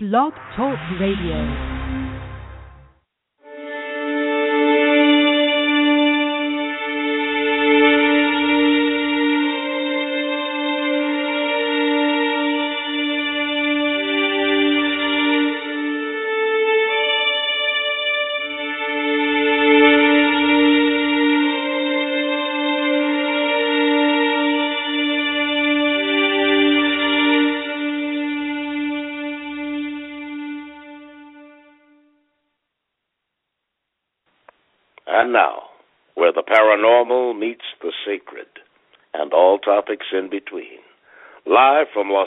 Blog Talk Radio.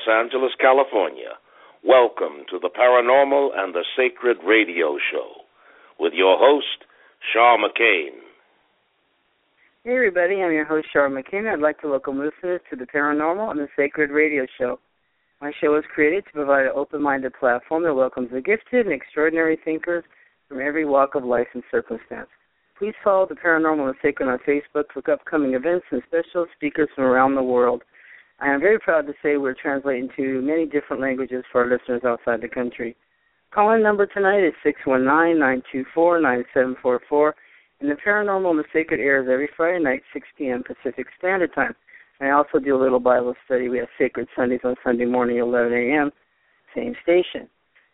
Los Angeles, California, welcome to the Paranormal and the Sacred Radio Show with your host, Shaw McCain. Hey, everybody, I'm your host, Shaw McCain. I'd like to welcome listeners to the Paranormal and the Sacred Radio Show. My show is created to provide an open minded platform that welcomes the gifted and extraordinary thinkers from every walk of life and circumstance. Please follow the Paranormal and the Sacred on Facebook for upcoming events and special speakers from around the world. I am very proud to say we're translating to many different languages for our listeners outside the country. Call-in number tonight is 619-924-9744, and the Paranormal and the Sacred airs every Friday night, 6 p.m. Pacific Standard Time. I also do a little Bible study. We have Sacred Sundays on Sunday morning, 11 a.m., same station.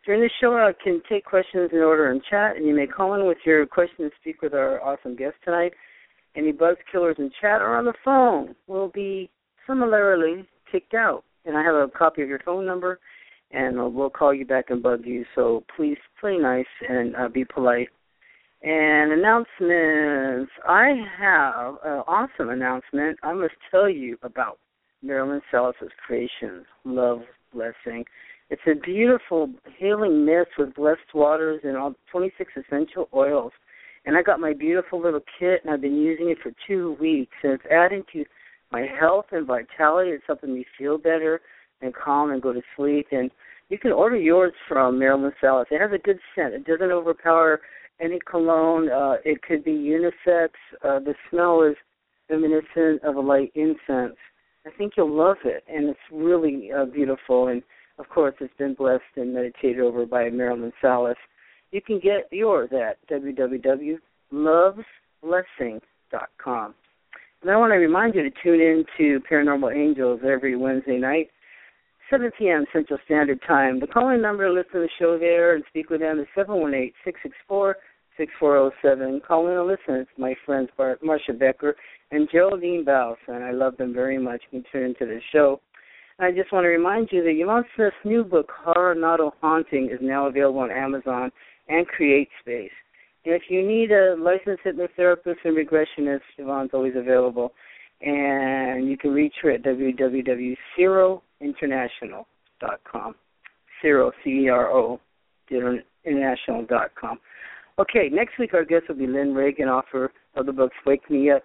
During the show, I can take questions in order and chat, and you may call in with your question and speak with our awesome guest tonight. Any buzz killers in chat or on the phone We'll be similarly kicked out. And I have a copy of your phone number, and we'll call you back and bug you. So please play nice and uh, be polite. And announcements. I have an awesome announcement I must tell you about Marilyn Salas's creation, Love Blessing. It's a beautiful healing mist with blessed waters and all 26 essential oils. And I got my beautiful little kit, and I've been using it for two weeks. And it's adding to my health and vitality. It's helping me feel better and calm and go to sleep. And you can order yours from Marilyn Salas. It has a good scent. It doesn't overpower any cologne. Uh, it could be unisex. Uh, the smell is reminiscent of a light incense. I think you'll love it, and it's really uh, beautiful. And of course, it's been blessed and meditated over by Marilyn Salas. You can get yours at www.lovesblessing.com. And I want to remind you to tune in to Paranormal Angels every Wednesday night, 7 p.m. Central Standard Time. The calling number to listen to the show there and speak with them is 718 664 6407. Call in and listen. It's my friends Bart, Marcia Becker and Geraldine Baus, and I love them very much. You can tune into the show. I just want to remind you that Yvonne Smith's new book, Horror Not Haunting, is now available on Amazon and CreateSpace. If you need a licensed hypnotherapist and regressionist, Yvonne's always available. And you can reach her at www.cerointernational.com. Cero, C-E-R-O, international.com. Okay, next week our guest will be Lynn Reagan, author of the books Wake Me Up,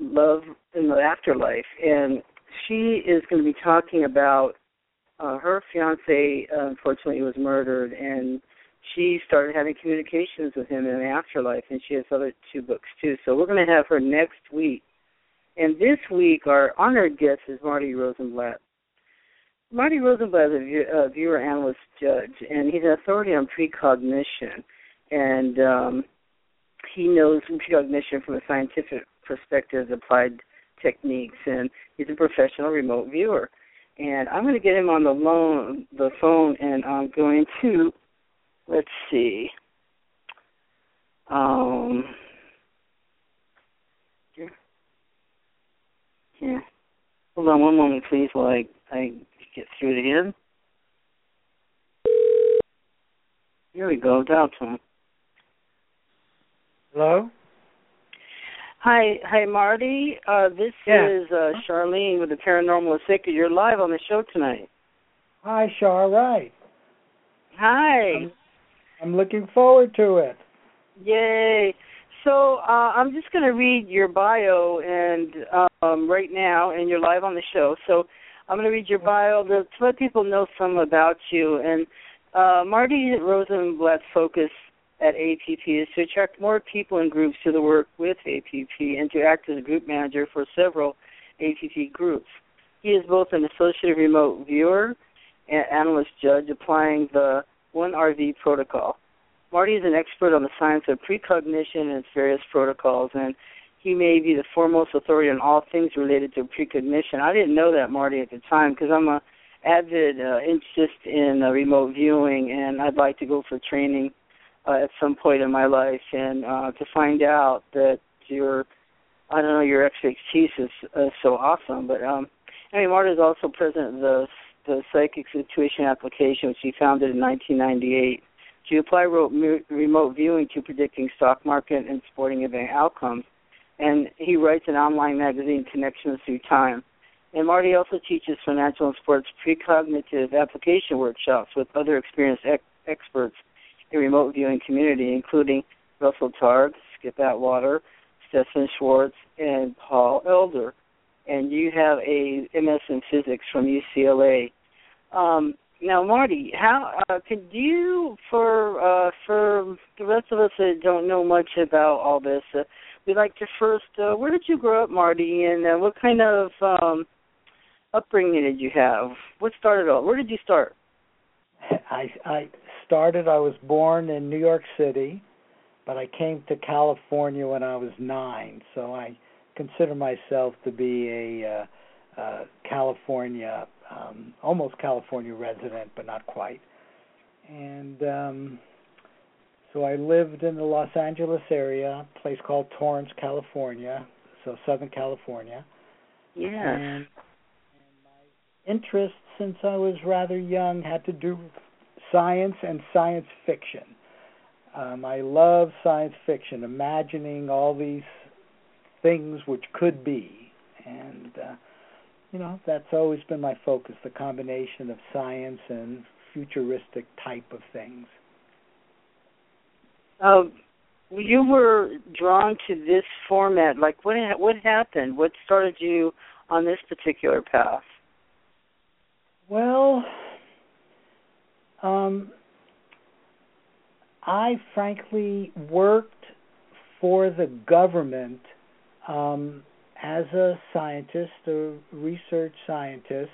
Love in the Afterlife. And she is going to be talking about uh, her fiance. Uh, unfortunately, was murdered, and she started having communications with him in the afterlife. And she has other two books too. So we're going to have her next week. And this week, our honored guest is Marty Rosenblatt. Marty Rosenblatt is a view, viewer analyst judge, and he's an authority on precognition. And um, he knows precognition from a scientific perspective applied techniques, and he's a professional remote viewer. And I'm going to get him on the loan, the phone, and I'm going to let's see. Um, yeah. yeah. Hold on one moment, please, while I I get through to him. Here we go. Dial tone. Hello. Hi, hi, Marty. Uh, this Yeah. is uh, Charlene with the Paranormal Sacred. You're live on the show tonight. Hi, Char. Right. Hi. I'm, I'm looking forward to it. Yay. So uh, I'm just going to read your bio and um, right now, and you're live on the show. So I'm going to read your bio to, let people know some about you. And uh, Marty Rosenblatt's focus at APP is to attract more people and groups to the work with APP and to act as a group manager for several APP groups. He is both an associate remote viewer and analyst judge applying the 1RV protocol. Marty is an expert on the science of precognition and its various protocols, and he may be the foremost authority on all things related to precognition. I didn't know that, Marty, at the time because I'm a avid uh, interest in uh, remote viewing, and I'd like to go for training uh, at some point in my life, and uh, to find out that your I don't know your expertise is uh, so awesome. But um, anyway, Marty is also president of the the Physics Intuition Application, which he founded in 1998 to apply remote viewing to predicting stock market and sporting event outcomes. And he writes an online magazine, Connections Through Time. And Marty also teaches financial and sports precognitive application workshops with other experienced ex- experts in remote viewing community, including Russell Targ, Skip Atwater, Stephan Schwartz, and Paul Elder. And you have a MS in physics from UCLA. Um, now, Marty, how uh, could you, for uh, for the rest of us that don't know much about all this, uh, we'd like to first, uh, where did you grow up, Marty, and uh, what kind of um, upbringing did you have? What started all? Where did you start? I I started. I was born in New York City, but I came to California when I was nine. So I consider myself to be a uh, uh, California, um, almost California resident, but not quite. And um, so I lived in the Los Angeles area, a place called Torrance, California, so Southern California. Yeah. And my interest since I was rather young had to do with science and science fiction. Um, I love science fiction, imagining all these things which could be, and uh, you know that's always been my focus: the combination of science and futuristic type of things. Uh, you were drawn to this format. Like, what what happened? What started you on this particular path? Well, um, I frankly worked for the government um, as a scientist, a research scientist,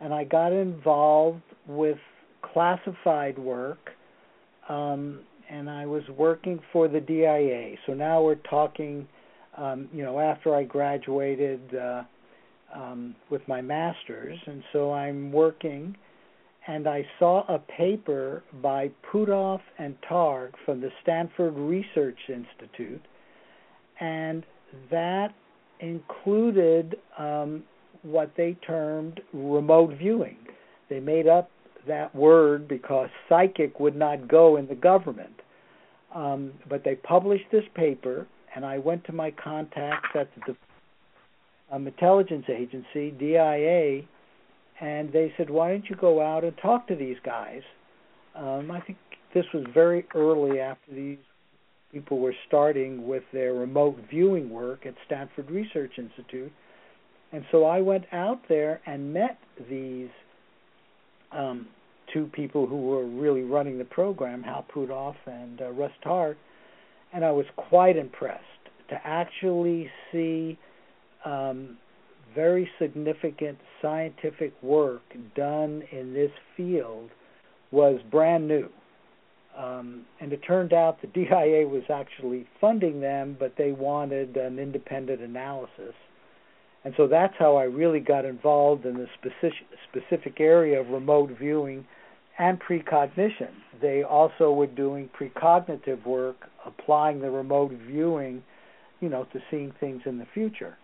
and I got involved with classified work. Um, and I was working for the DIA. So now we're talking, um, you know, after I graduated. Uh, um, with my master's, and so I'm working. And I saw a paper by Puthoff and Targ from the Stanford Research Institute, and that included um, what they termed remote viewing. They made up that word because psychic would not go in the government. Um, but they published this paper, and I went to my contacts at the um, intelligence agency, DIA, and they said, "Why don't you go out and talk to these guys?" Um, I think this was very early after these people were starting with their remote viewing work at Stanford Research Institute, and so I went out there and met these um, two people who were really running the program, Hal Puthoff and uh, Russ Targ, and I was quite impressed to actually see um, very significant scientific work done in this field was brand new. Um, and it turned out the DIA was actually funding them, but they wanted an independent analysis. And so that's how I really got involved in the specific, specific area of remote viewing and precognition. They also were doing precognitive work, applying the remote viewing, you know, to seeing things in the future.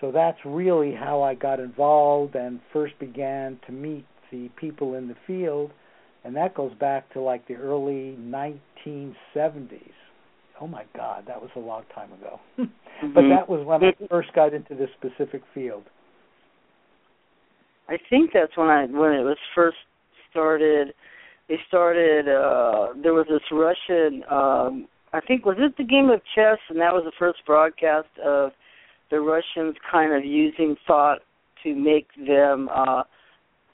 So that's really how I got involved and first began to meet the people in the field, and that goes back to like the early 1970s. Oh my God, that was a long time ago. mm-hmm. But that was when I first got into this specific field. I think that's when I when it was first started. They started. uh There was this Russian. um I think was it the game of chess, and that was the first broadcast of the Russians kind of using thought to make them uh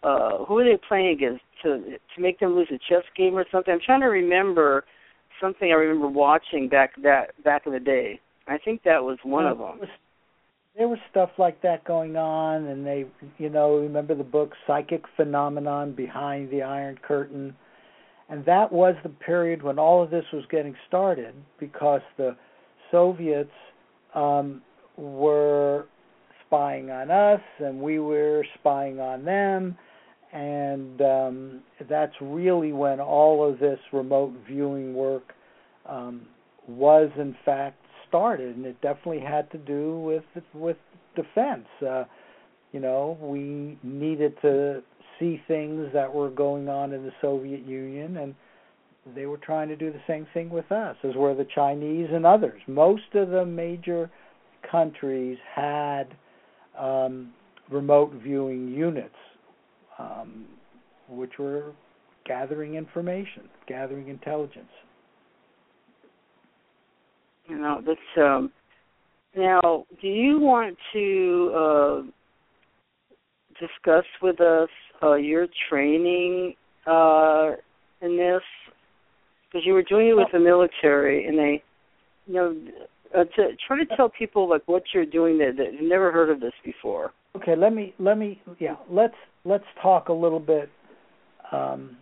uh who are they playing against to to make them lose a chess game or something. I'm trying to remember something I remember watching back that back in the day. I think that was one of them. there was stuff like that going on, and they, you know, remember the book Psychic Phenomenon Behind the Iron Curtain, and that was the period when all of this was getting started because the Soviets um, were spying on us, and we were spying on them, and um, that's really when all of this remote viewing work um, was, in fact, started, and it definitely had to do with with defense. Uh, you know, we needed to see things that were going on in the Soviet Union, and they were trying to do the same thing with us, as were the Chinese and others. Most of the major countries had um, remote viewing units, um, which were gathering information, gathering intelligence. You know, that's um now do you want to uh discuss with us uh your training uh in this because you were doing it with the military and they you know uh, to try to tell people like what you're doing that have never heard of this before okay let me let me yeah let's let's talk a little bit um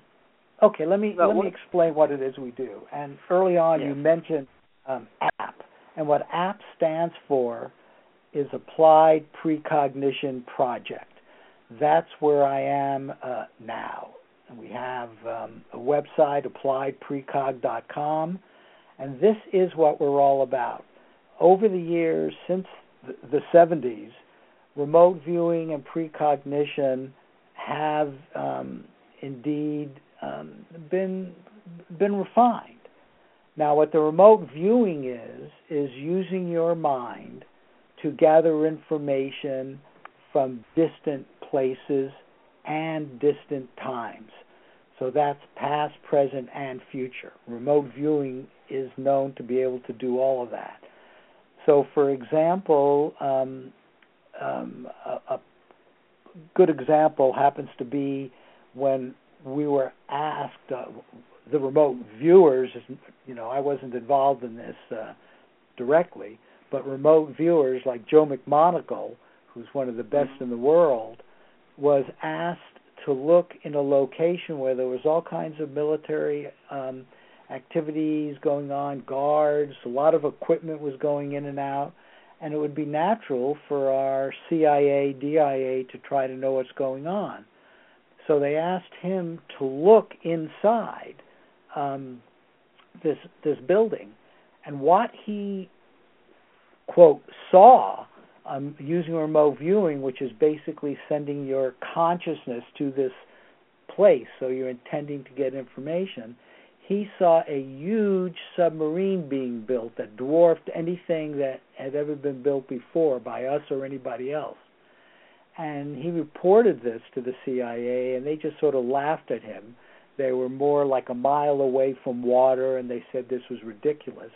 okay let me let what- me explain what it is we do. And early on you mentioned um, app. And what app stands for is applied precognition project. That's where i am uh, now. And we have um, a website appliedprecog.com and this is what we're all about. Over the years since the, the 70s remote viewing and precognition have um, indeed um, been been refined. Now, what the remote viewing is is using your mind to gather information from distant places and distant times. So that's past, present, and future. Remote viewing is known to be able to do all of that. So, for example, um, um, a, a good example happens to be when we were asked, uh, the remote viewers, you know, I wasn't involved in this uh, directly, but remote viewers like Joe McMoneagle, who's one of the best in the world, was asked to look in a location where there was all kinds of military um, activities going on, guards, a lot of equipment was going in and out, and it would be natural for our CIA, DIA to try to know what's going on. So they asked him to look inside um, this this building, and what he quote saw um, using remote viewing, which is basically sending your consciousness to this place, so you're intending to get information. He saw a huge submarine being built that dwarfed anything that had ever been built before by us or anybody else. And he reported this to the CIA, and they just sort of laughed at him. They were more like a mile away from water, and they said this was ridiculous.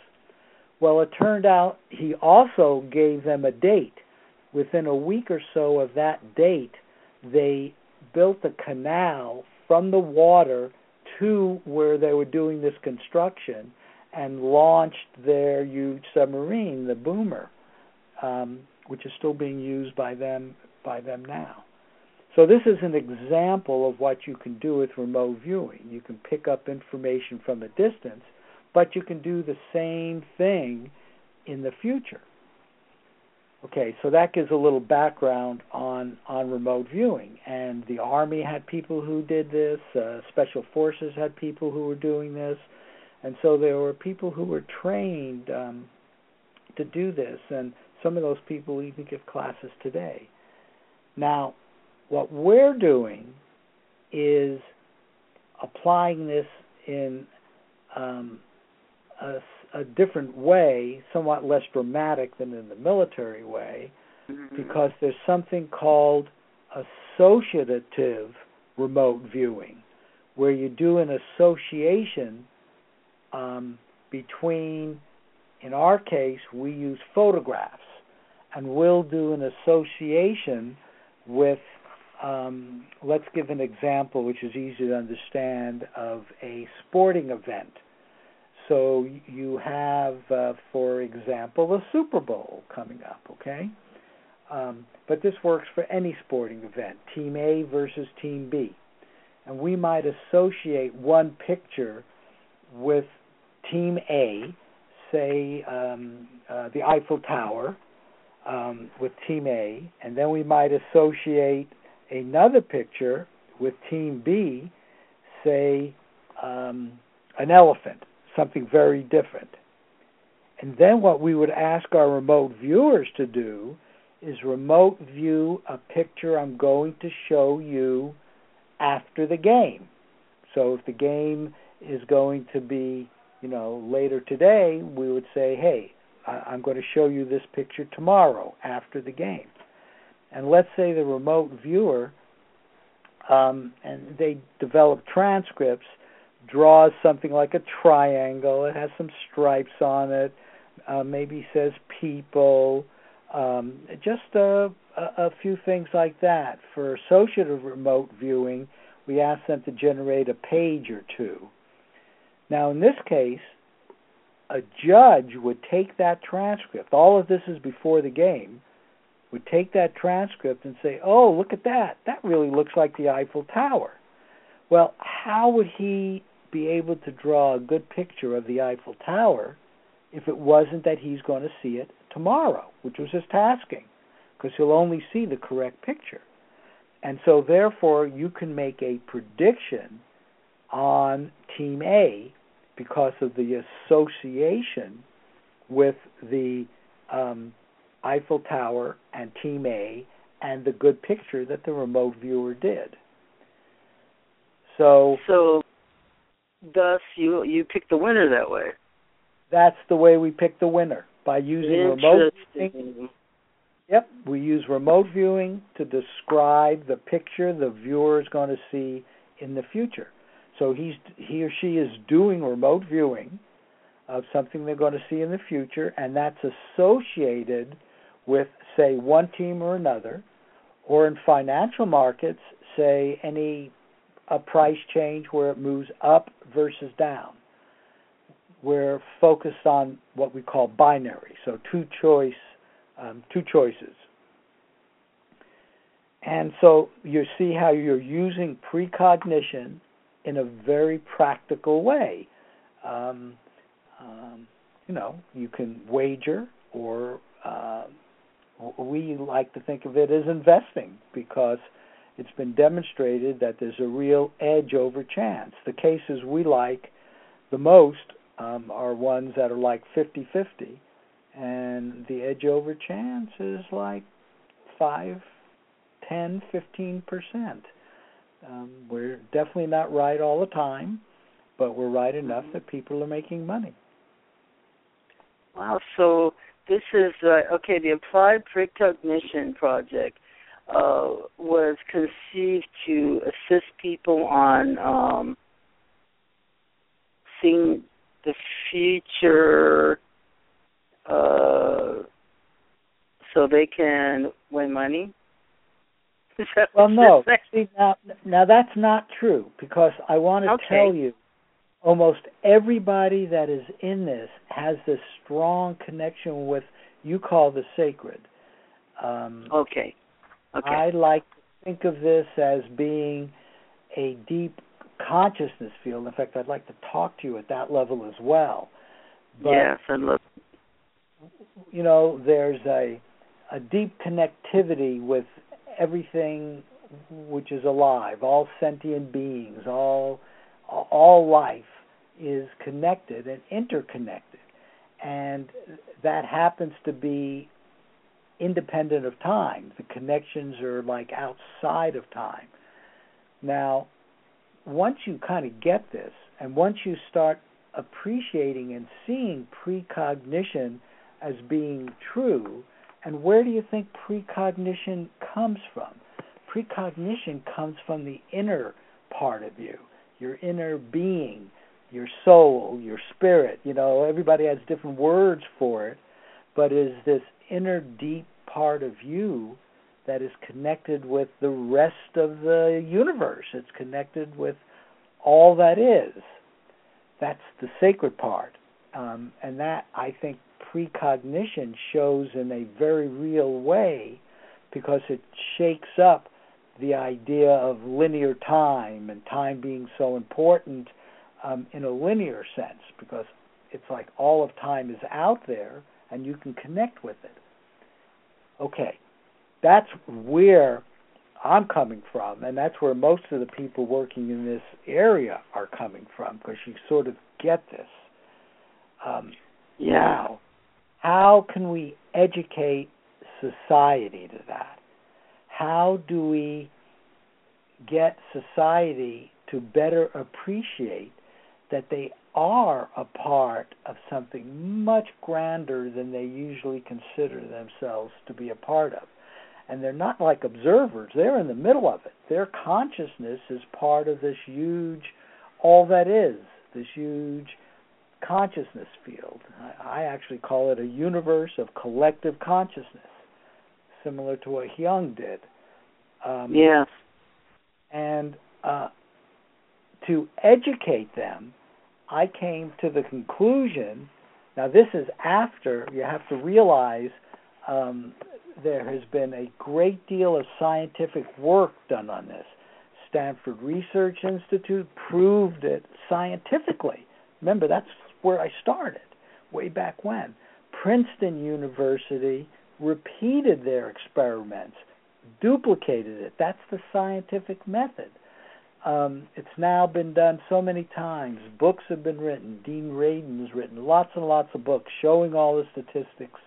Well, it turned out he also gave them a date. Within a week or so of that date, they built a canal from the water to where they were doing this construction and launched their huge submarine, the Boomer, um, which is still being used by them by them now. So this is an example of what you can do with remote viewing. You can pick up information from a distance, but you can do the same thing in the future. Okay, so that gives a little background on on remote viewing. And the army had people who did this. Uh, special forces had people who were doing this, and so there were people who were trained um, to do this. And some of those people even give classes today. Now, what we're doing is applying this in um, a, a different way, somewhat less dramatic than in the military way, Mm-hmm. because there's something called associative remote viewing, where you do an association um, between, in our case, we use photographs, and we'll do an association with, um, let's give an example which is easy to understand, of a sporting event. So you have, uh, for example, a Super Bowl coming up, okay? Um, but this works for any sporting event, Team A versus Team B. And we might associate one picture with Team A, say um, uh, the Eiffel Tower, um, with Team A, and then we might associate another picture with Team B, say um, an elephant, something very different. And then what we would ask our remote viewers to do is remote view a picture I'm going to show you after the game. So if the game is going to be, you know, later today, we would say, hey, I'm going to show you this picture tomorrow after the game. And let's say the remote viewer, um, and they develop transcripts, draws something like a triangle. It has some stripes on it. Uh, maybe says people. Um, just a, a, a few things like that. For associative remote viewing, we ask them to generate a page or two. Now, in this case, a judge would take that transcript, all of this is before the game, would take that transcript and say, oh, look at that. That really looks like the Eiffel Tower. Well, how would he be able to draw a good picture of the Eiffel Tower if it wasn't that he's going to see it tomorrow, which was his tasking, because he'll only see the correct picture. And so, therefore, you can make a prediction on Team A because of the association with the um, Eiffel Tower and Team A and the good picture that the remote viewer did. So, so thus you you pick the winner that way. That's the way we pick the winner by using remote viewing. Yep, we use remote viewing to describe the picture the viewer is going to see in the future. So he's he or she is doing remote viewing of something they're going to see in the future, and that's associated with, say, one team or another, or in financial markets, say any a price change where it moves up versus down. We're focused on what we call binary, so two choice, um, two choices. And so you see how you're using precognition in a very practical way. Um, um, you know, you can wager, or uh, we like to think of it as investing because it's been demonstrated that there's a real edge over chance. The cases we like the most um, are ones that are like 50 50, and the edge over chance is like 5, 10, 15 percent. Um, we're definitely not right all the time, but we're right enough that people are making money. Wow. So this is uh, okay. The Applied Precognition Project uh, was conceived to assist people on um, seeing the future, uh, so they can win money. well, no. See, now, now that's not true because I want to okay. tell you, almost everybody that is in this has this strong connection with you call the sacred. Um, okay. Okay. I like to think of this as being a deep consciousness field. In fact, I'd like to talk to you at that level as well. But, yes, I'd love. You know, there's a a deep connectivity with everything which is alive, all sentient beings, all all life is connected and interconnected. And that happens to be independent of time. The connections are like outside of time. Now, once you kind of get this, and once you start appreciating and seeing precognition as being true, and where do you think precognition comes from? Precognition comes from the inner part of you, your inner being, your soul, your spirit. You know, everybody has different words for it, but is this inner deep part of you that is connected with the rest of the universe. It's connected with all that is. That's the sacred part. Um, and that, I think, precognition shows in a very real way because it shakes up the idea of linear time and time being so important um, in a linear sense because it's like all of time is out there and you can connect with it. Okay, that's where I'm coming from, and that's where most of the people working in this area are coming from because you sort of get this. Um, yeah. Now, how can we educate society to that? How do we get society to better appreciate that they are a part of something much grander than they usually consider themselves to be a part of. And they're not like observers, they're in the middle of it. Their consciousness is part of this huge, all that is, this huge consciousness field. I, I actually call it a universe of collective consciousness, similar to what Jung did. Um, yes. And uh, to educate them, I came to the conclusion. Now, this is after you have to realize um, there has been a great deal of scientific work done on this. Stanford Research Institute proved it scientifically. Remember, that's where I started, way back when. Princeton University repeated their experiments, duplicated it. That's the scientific method. Um, it's now been done so many times. Books have been written. Dean Radin has written lots and lots of books showing all the statistics,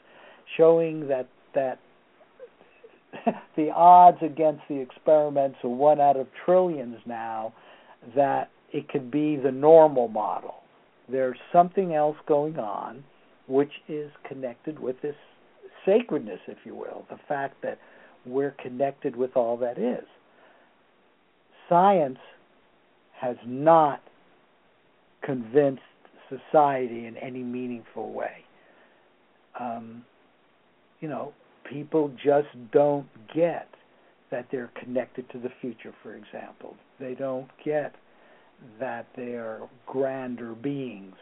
showing that that the odds against the experiments are one out of trillions now that it could be the normal model. There's something else going on which is connected with this sacredness, if you will, the fact that we're connected with all that is. Science has not convinced society in any meaningful way. Um, you know, people just don't get that they're connected to the future, for example. They don't get that they're grander beings.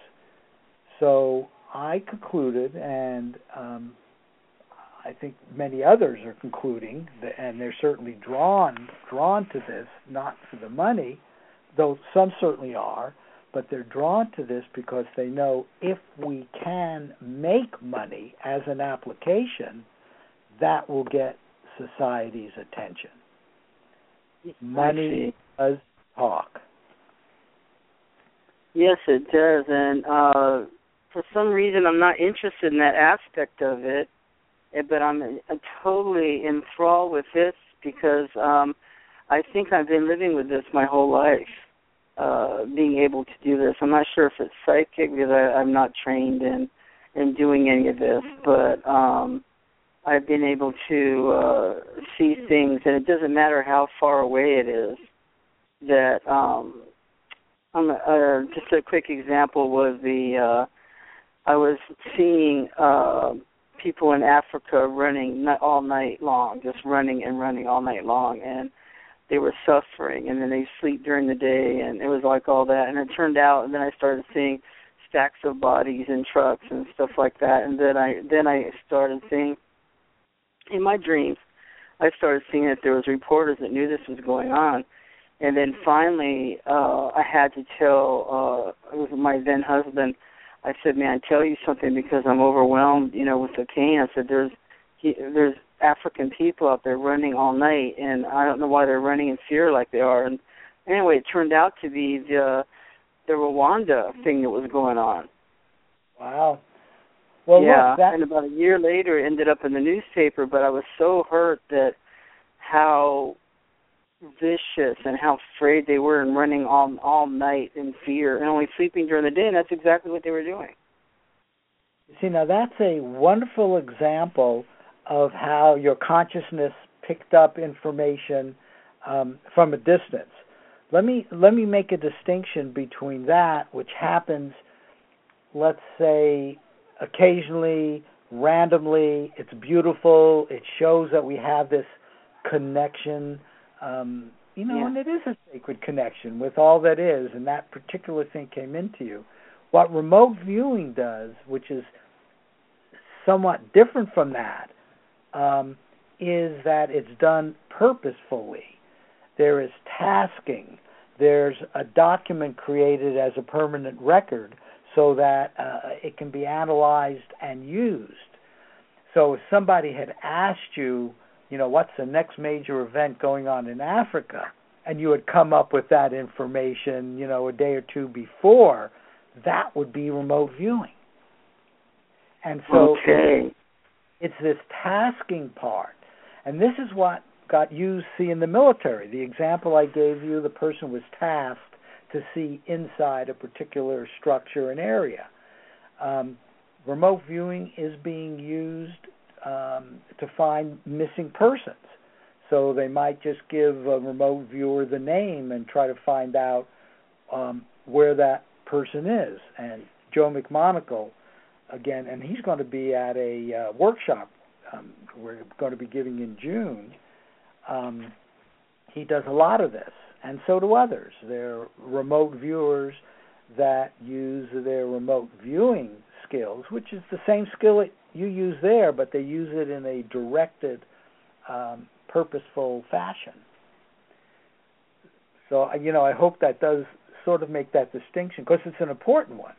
So I concluded, and um, I think many others are concluding, that, and they're certainly drawn drawn to this, not for the money, though some certainly are, but they're drawn to this because they know if we can make money as an application, that will get society's attention. Money does talk. Yes, it does, and uh, for some reason, I'm not interested in that aspect of it. But I'm, totally enthralled with this because um, I think I've been living with this my whole life. Uh, being able to do this, I'm not sure if it's psychic because I, I'm not trained in in doing any of this, but um, I've been able to uh, see things, and it doesn't matter how far away it is. That um, I'm, uh, just a quick example was the uh, I was seeing uh, people in Africa running all night long, just running and running all night long, and they were suffering, and then they sleep during the day, and it was like all that, and it turned out, and then I started seeing stacks of bodies in trucks and stuff like that, and then I then I started seeing in my dreams, I started seeing that there was reporters that knew this was going on, and then finally uh I had to tell uh was my then husband. I said, "Man, I tell you something because I'm overwhelmed, you know, with the pain." I said, "There's he, there's African people out there running all night, and I don't know why they're running in fear like they are." And anyway, it turned out to be the the Rwanda thing that was going on. Wow. Well, yeah, look, that... and about a year later, it ended up in the newspaper. But I was so hurt that how vicious and how afraid they were and running all all night in fear and only sleeping during the day. And that's exactly what they were doing. You see, now that's a wonderful example of how your consciousness picked up information um, from a distance. Let me let me make a distinction between that, which happens, let's say, occasionally, randomly. It's beautiful. It shows that we have this connection. Um, you know, yeah. and it is a sacred connection with all that is, and that particular thing came into you. What remote viewing does, which is somewhat different from that, um, is that it's done purposefully. There is tasking. There's a document created as a permanent record so that uh, it can be analyzed and used. So if somebody had asked you, you know, what's the next major event going on in Africa, and you had come up with that information, you know, a day or two before, that would be remote viewing. And so okay. it's this tasking part. And this is what got used, see, in the military. The example I gave you, the person was tasked to see inside a particular structure and area. Um, remote viewing is being used um, to find missing persons. So they might just give a remote viewer the name and try to find out um, where that person is. And Joe McMoneagle, again, and he's going to be at a uh, workshop um, we're going to be giving in June. Um, he does a lot of this, and so do others. They're remote viewers that use their remote viewing skills, which is the same skill that you use there, but they use it in a directed, um, purposeful fashion. So, you know, I hope that does sort of make that distinction because it's an important one.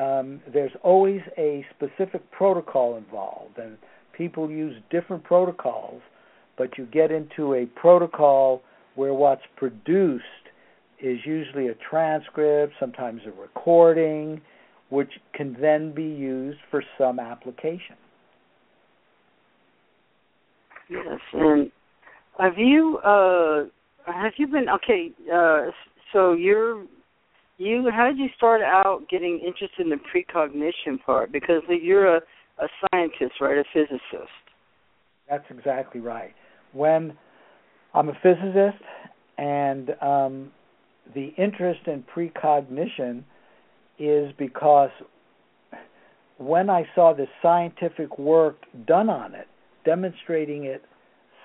Um, there's always a specific protocol involved, and people use different protocols, but you get into a protocol where what's produced is usually a transcript, sometimes a recording, which can then be used for some application. Yes, and have you uh have you been okay, uh so you're you how did you start out getting interested in the precognition part? Because you're a, a scientist, right? A physicist. That's exactly right. When I'm a physicist and um the interest in precognition is because when I saw the scientific work done on it, demonstrating it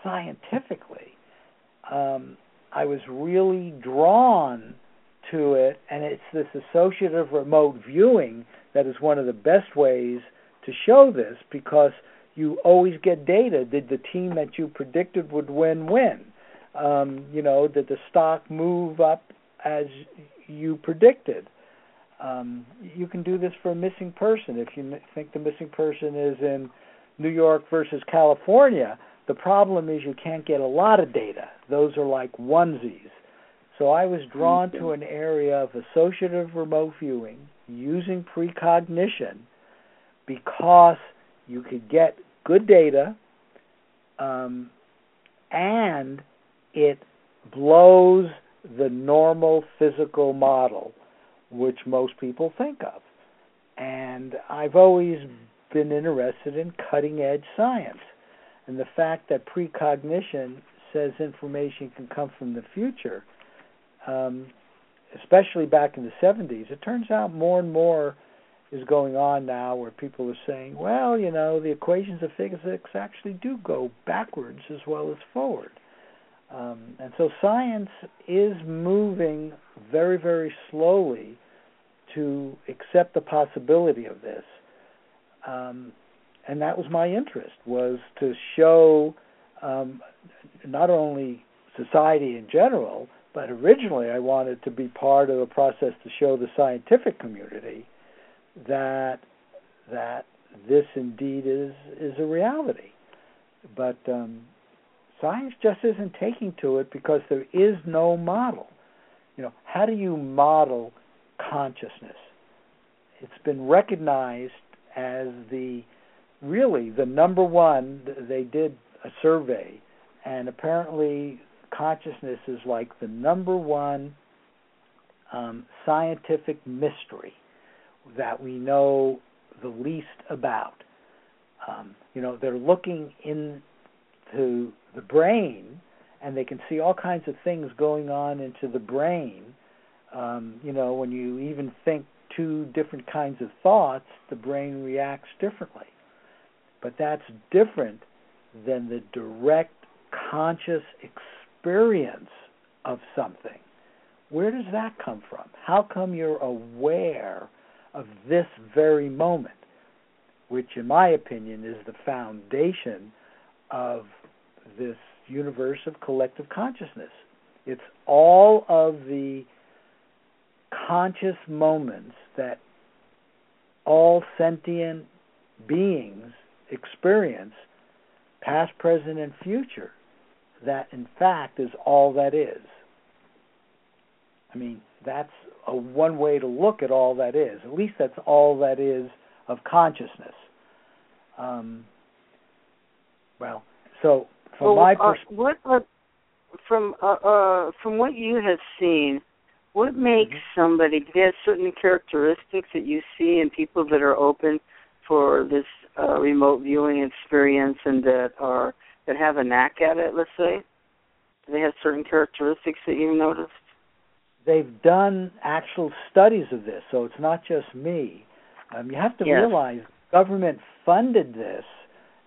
scientifically, um, I was really drawn to it, and it's this associative remote viewing that is one of the best ways to show this because you always get data. Did the team that you predicted would win win? Um, you know, did the stock move up as you predicted? Um, you can do this for a missing person. If you think the missing person is in New York versus California, the problem is you can't get a lot of data. Those are like onesies. So I was drawn to an area of associative remote viewing using precognition because you could get good data um, and it blows the normal physical model which most people think of. And I've always been interested in cutting edge science. And the fact that precognition says information can come from the future, um, especially back in the 70s, it turns out more and more is going on now where people are saying, well, you know, the equations of physics actually do go backwards as well as forward. Um, and so science is moving very, very slowly to accept the possibility of this. Um, and that was my interest was to show um, not only society in general, but originally I wanted to be part of a process to show the scientific community that that this indeed is is a reality. But um, science just isn't taking to it because there is no model. You know, how do you model consciousness? It's been recognized as the really the number one. They did a survey, and apparently consciousness is like the number one um, scientific mystery that we know the least about. Um, you know, they're looking into the brain, and they can see all kinds of things going on into the brain. Um, you know, when you even think two different kinds of thoughts, the brain reacts differently. But that's different than the direct conscious experience of something. Where does that come from? How come you're aware of this very moment, which, in my opinion, is the foundation of this universe of collective consciousness. It's all of the conscious moments that all sentient beings experience, past, present, and future, that in fact is all that is. I mean, that's a one way to look at all that is. At least that's all that is of consciousness. Um, well, so from well, my uh, perspective, what uh, from uh, uh, from what you have seen, what makes Mm-hmm. somebody? Do they have certain characteristics that you see in people that are open for this uh, remote viewing experience and that are that have a knack at it? Let's say, do they have certain characteristics that you've noticed? they've done actual studies of this, so it's not just me. Um, you have to Yes. realize government funded this,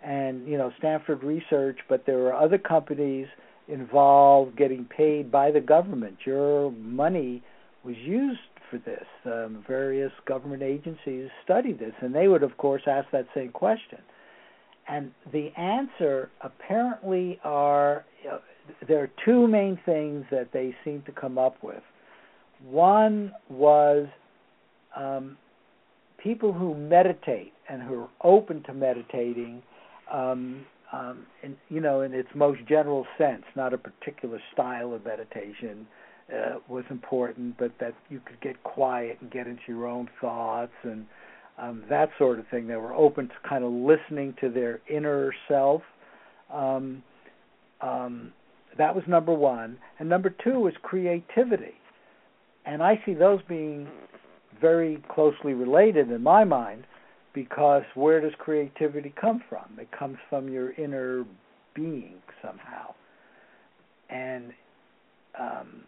and you know Stanford Research, but there were other companies involved getting paid by the government. Your money was used for this. Um, various government agencies studied this, and they would, of course, ask that same question. And the answer apparently are uh, there are two main things that they seem to come up with. One was um, people who meditate and who are open to meditating, um, um, in, you know, in its most general sense, not a particular style of meditation uh, was important, but that you could get quiet and get into your own thoughts and um, that sort of thing. They were open to kind of listening to their inner self. Um, um, that was number one, and number two was creativity and I see those being very closely related in my mind because where does creativity come from? It comes from your inner being somehow, and um,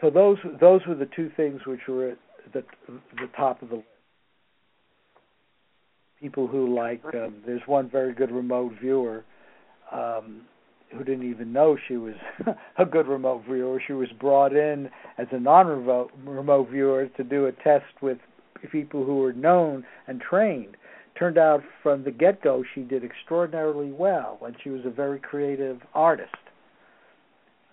so those those were the two things which were at the the top of the list. People who like um, there's one very good remote viewer. Um, who didn't even know she was a good remote viewer. She was brought in as a non-remote remote viewer to do a test with people who were known and trained. Turned out from the get-go she did extraordinarily well, and she was a very creative artist.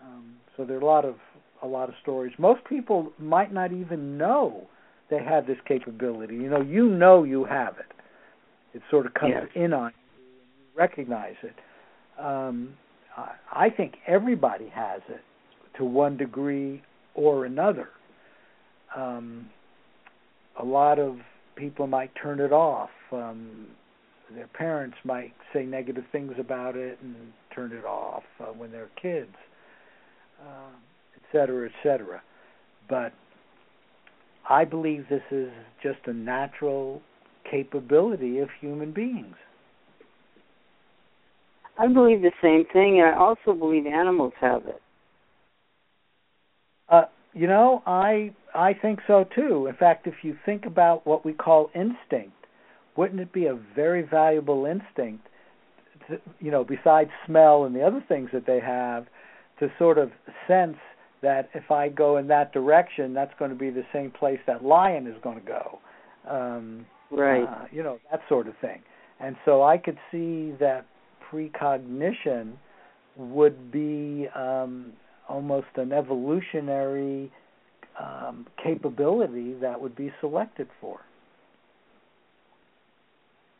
Um, so there are a lot of a lot of stories. Most people might not even know they have this capability. You know, you know you have it. It sort of comes Yes. in on you, and you recognize it. Um, I think everybody has it to one degree or another. Um, a lot of people might turn it off. Um, their parents might say negative things about it and turn it off uh, when they're kids, uh, et cetera, et cetera. But I believe this is just a natural capability of human beings. I believe the same thing, and I also believe animals have it. Uh, you know, I I think so too. In fact, if you think about what we call instinct, wouldn't it be a very valuable instinct, to, you know, besides smell and the other things that they have, to sort of sense that if I go in that direction, that's going to be the same place that lion is going to go. Um, Right. uh, you know that sort of thing. And so I could see that precognition would be um, almost an evolutionary um, capability that would be selected for.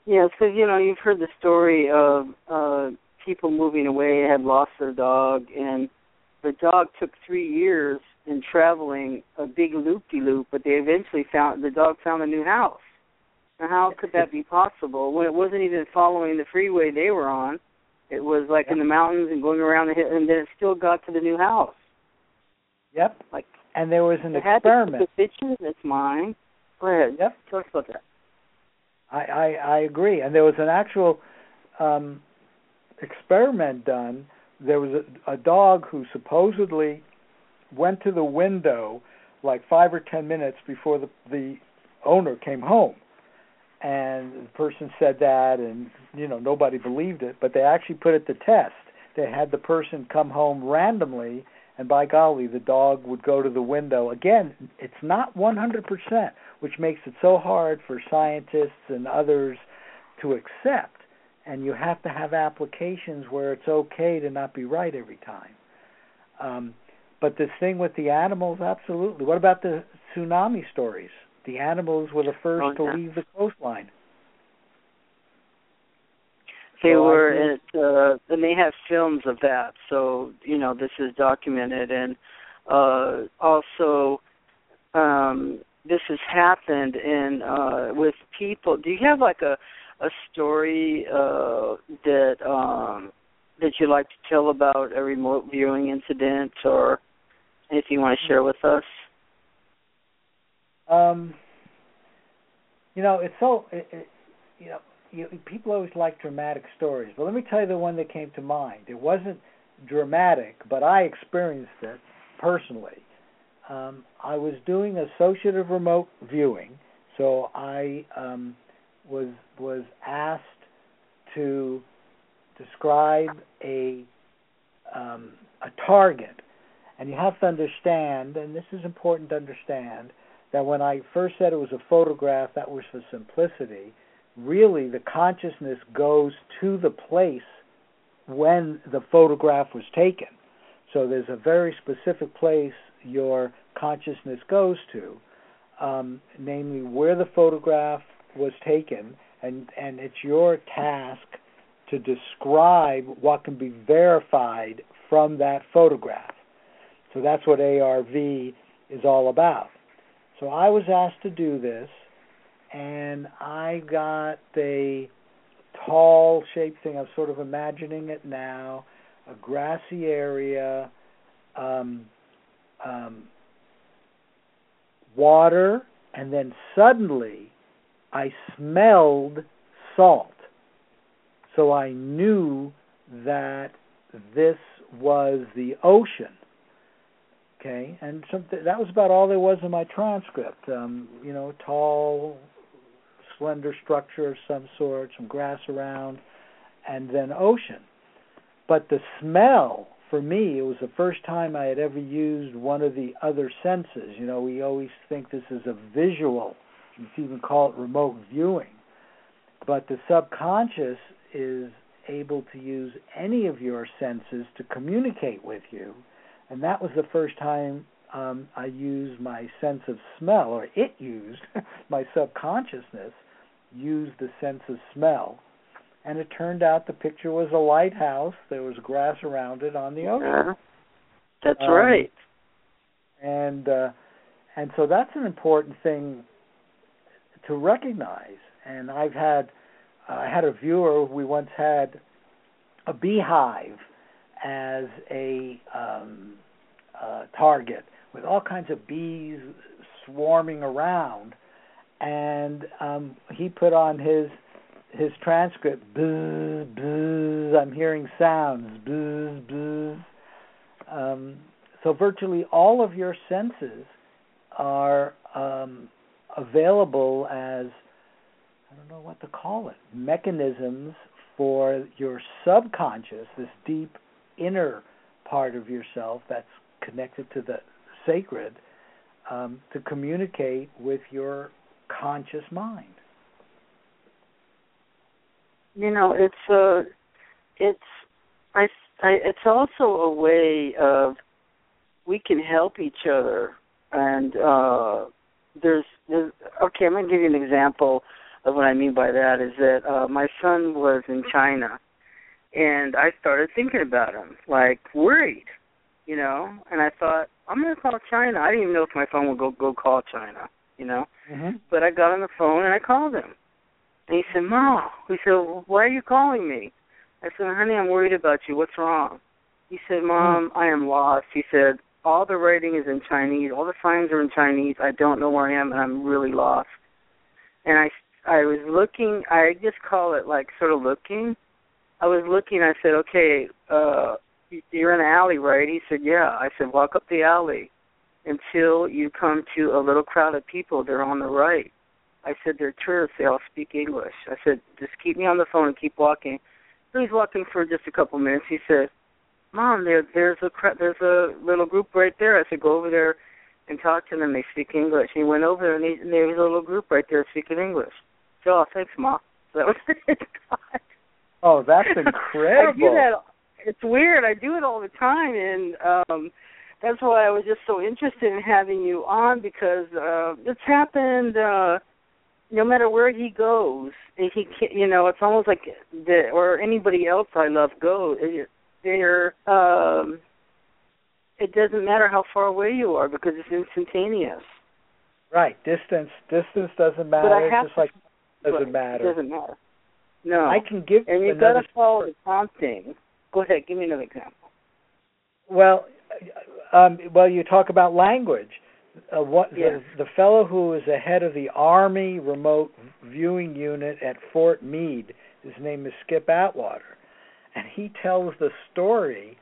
Yeah, so you know, you've heard the story of uh people moving away had lost their dog and the dog took three years in traveling a big loop de loop, but they eventually found the dog found a new house. Now how could that be possible when it wasn't even following the freeway they were on? It was like in the mountains and going around the hill and then it still got to the new house. Yep. Like And there was an it had experiment. the pictures, it's mine. Go ahead. Yep. Tell us about that. I, I, I agree. And there was an actual um, experiment done. There was a, a dog who supposedly went to the window like five or ten minutes before the the owner came home. And the person said that, and you know nobody believed it. But they actually put it to test. They had the person come home randomly, and by golly, the dog would go to the window. Again, it's not 100%, which makes it so hard for scientists and others to accept. and you have to have applications where it's okay to not be right every time. Um, but this thing with the animals, absolutely. What about the tsunami stories? The animals were the first oh, to leave the coastline. They So were at, uh, and they have films of that. So you know, this is documented, and uh, also um, this has happened in uh, with people. Do you have like a a story uh, that um, that you like to tell about a remote viewing incident, or anything you want to share with us? Um, you know, it's so it, it, you know, you, people always like dramatic stories, but let me tell you the one that came to mind. It wasn't dramatic, but I experienced it personally. Um, I was doing associative remote viewing, so I um, was was asked to describe a um, a target, and you have to understand, and this is important to understand, that when I first said it was a photograph, that was for simplicity. Really, the consciousness goes to the place when the photograph was taken. So there's a very specific place your consciousness goes to, um, namely where the photograph was taken, and, and it's your task to describe what can be verified from that photograph. So that's what ARV is all about. So I was asked to do this, and I got a tall shaped thing. I'm sort of imagining it now, a grassy area, um, um, water, and then suddenly I smelled salt. So I knew that this was the ocean. Okay, and some, that was about all there was in my transcript. Um, you know, tall, slender structure of some sort, some grass around, and then ocean. But the smell, for me, it was the first time I had ever used one of the other senses. You know, we always think this is a visual, you can even call it remote viewing. But the subconscious is able to use any of your senses to communicate with you. And that was the first time um, I used my sense of smell, or it used my subconsciousness, used the sense of smell. And it turned out the picture was a lighthouse. There was grass around it on the ocean. Yeah, that's Um, right. and uh, and so that's an important thing to recognize. And I've had I had a viewer. We once had a beehive as a um, uh, target with all kinds of bees swarming around, and um, he put on his his transcript. Buzz, buzz. I'm hearing sounds. Buzz, buzz. Um, so virtually all of your senses are um, available as I don't know what to call it mechanisms for your subconscious, this deep inner part of yourself that's connected to the sacred, um, to communicate with your conscious mind. You know, it's a, it's I, I it's also a way of we can help each other and uh there's there's okay, I'm gonna give you an example of what I mean by that is that uh my son was in China and I started thinking about him, like worried, you know, and I thought, I'm gonna call China. I didn't even know if my phone would go go call China, you know. Mm-hmm. But I got on the phone and I called him. And he said, Mom, he said, well, why are you calling me? I said, honey, I'm worried about you. What's wrong? He said, Mom, I am lost. He said, all the writing is in Chinese. All the signs are in Chinese. I don't know where I am, and I'm really lost. And I, I was looking. I just call it like sort of looking. I was looking. I said, okay, uh, you're in an alley, right? He said, yeah. I said, walk up the alley until you come to a little crowd of people. They're on the right. I said, they're tourists. They all speak English. I said, just keep me on the phone and keep walking. So he's walking for just a couple minutes. He said, Mom, there, there's a there's a little group right there. I said, go over there and talk to them. They speak English. He went over there and, he, and there was a little group right there speaking English. So, oh, thanks, Mom. So that was. Oh, that's incredible. I do that. It's weird. I do it all the time, and um that's why I was just so interested in having you on because uh it's happened. uh no matter where he goes, he can, you know, it's almost like the or anybody else I love go. They're um, it doesn't matter how far away you are because it's instantaneous. Right, distance distance doesn't matter. But I have just like doesn't matter. It doesn't matter. No. I can give and you've got to follow the prompting. Go ahead, give me another example. Well, um, well, you talk about language uh, what yes. the, the fellow who was the head of the Army remote viewing unit at Fort Meade. His name is Skip Atwater, and he tells the story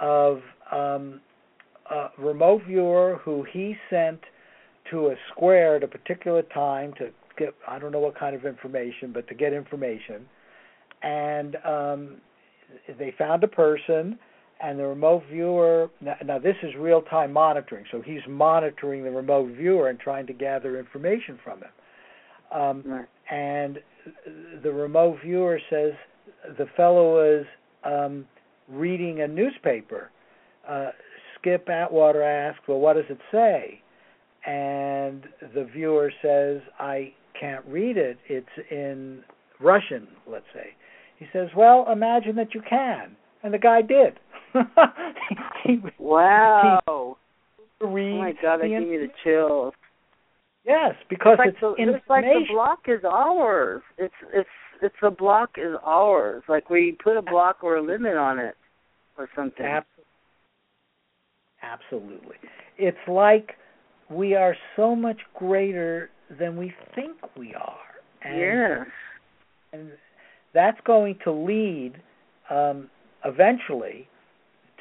of um, a remote viewer who he sent to a square at a particular time to get I don't know what kind of information, but to get information, and um, they found a person and the remote viewer now, now this is real time monitoring so he's monitoring the remote viewer and trying to gather information from him. Um, right. and the remote viewer says the fellow is um, reading a newspaper. Uh, skip atwater asks well what does it say? And the viewer says i can't read it it's in russian let's say he says well imagine that you can and the guy did he, wow. He oh my god, that gave me the chills. Yes, because it's, like it's the, it's like the block is ours. It's it's it's the block is ours. Like we put a block or a limit on it or something. Absolutely. It's like we are so much greater than we think we are. And, yes. And that's going to lead um, eventually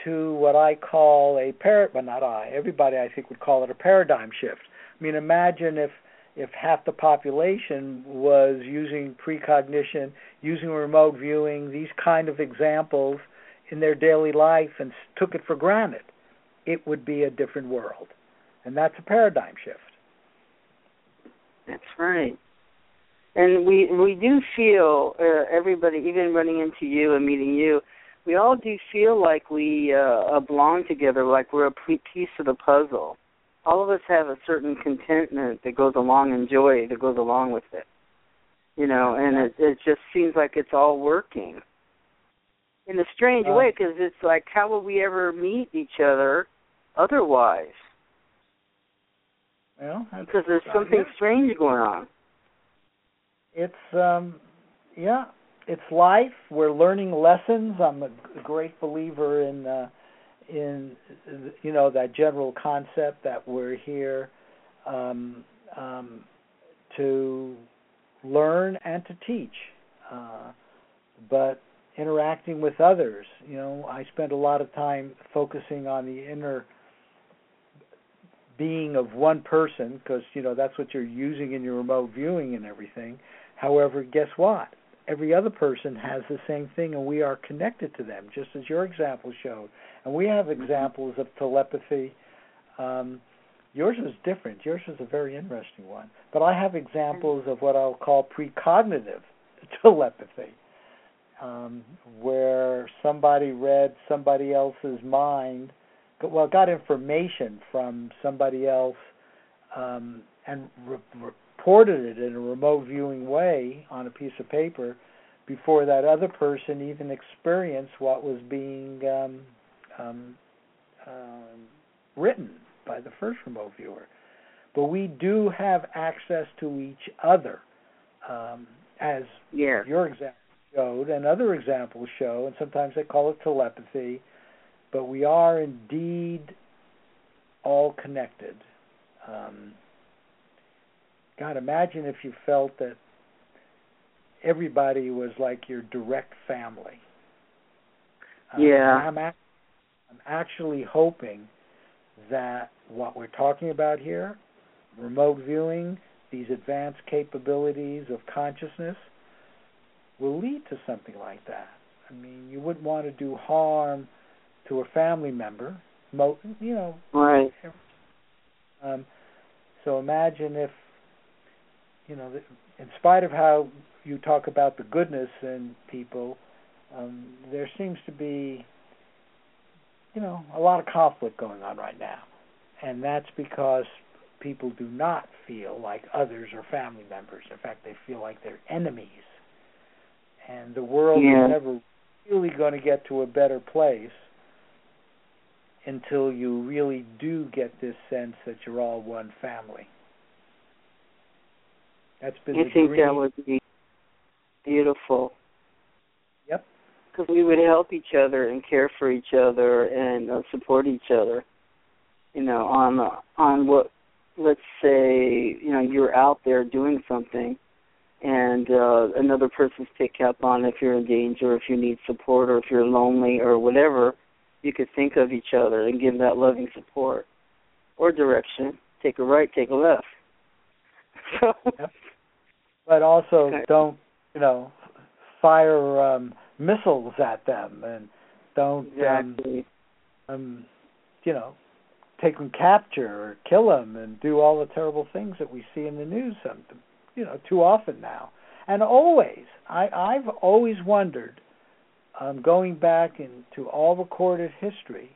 to what I call a par well not I, everybody I think would call it a paradigm shift. I mean imagine if if half the population was using precognition, using remote viewing, these kind of examples in their daily life and took it for granted, it would be a different world. And that's a paradigm shift. That's right. And we we do feel uh, everybody, even running into you and meeting you, we all do feel like we uh, belong together, like we're a piece of the puzzle. All of us have a certain contentment that goes along and joy that goes along with it. You know, and it, it just seems like it's all working in a strange uh, way because it's like, how will we ever meet each other otherwise? Well, because there's something strange going on. It's um, yeah, it's life. We're learning lessons. I'm a great believer in uh, in you know that general concept that we're here um, um, to learn and to teach, uh, but interacting with others. You know, I spend a lot of time focusing on the inner being of one person because you know that's what you're using in your remote viewing and everything. However, guess what? every other person has the same thing and we are connected to them just as your example showed and we have examples of telepathy um, yours was different yours was a very interesting one but i have examples of what i'll call precognitive telepathy um, where somebody read somebody else's mind well got information from somebody else um, and re- reported it in a remote viewing way on a piece of paper before that other person even experienced what was being um, um, um, written by the first remote viewer. But we do have access to each other, um, as yes. your example showed, and other examples show, and sometimes they call it telepathy. But we are indeed all connected. Um, God, imagine if you felt that everybody was like your direct family. Uh, yeah. I'm, I'm actually hoping that what we're talking about here, remote viewing, these advanced capabilities of consciousness, will lead to something like that. I mean, you wouldn't want to do harm to a family member, you know. Right. Um, so imagine if you know, in spite of how you talk about the goodness in people, um, there seems to be, you know, a lot of conflict going on right now, and that's because people do not feel like others are family members. In fact, they feel like they're enemies, and the world yeah. is never really going to get to a better place until you really do get this sense that you're all one family. That's been I think dream. that would be beautiful. Yep. Because we would help each other and care for each other and uh, support each other. You know, on uh, on what, let's say, you know, you're out there doing something, and uh, another person's pick up on if you're in danger, if you need support, or if you're lonely or whatever. You could think of each other and give that loving support or direction. Take a right, take a left. So, Yep. But also Okay. don't, you know, fire um missiles at them and don't um, um you know, take them capture or kill them and do all the terrible things that we see in the news some you know, too often now. And always, I I've always wondered um going back into all recorded history,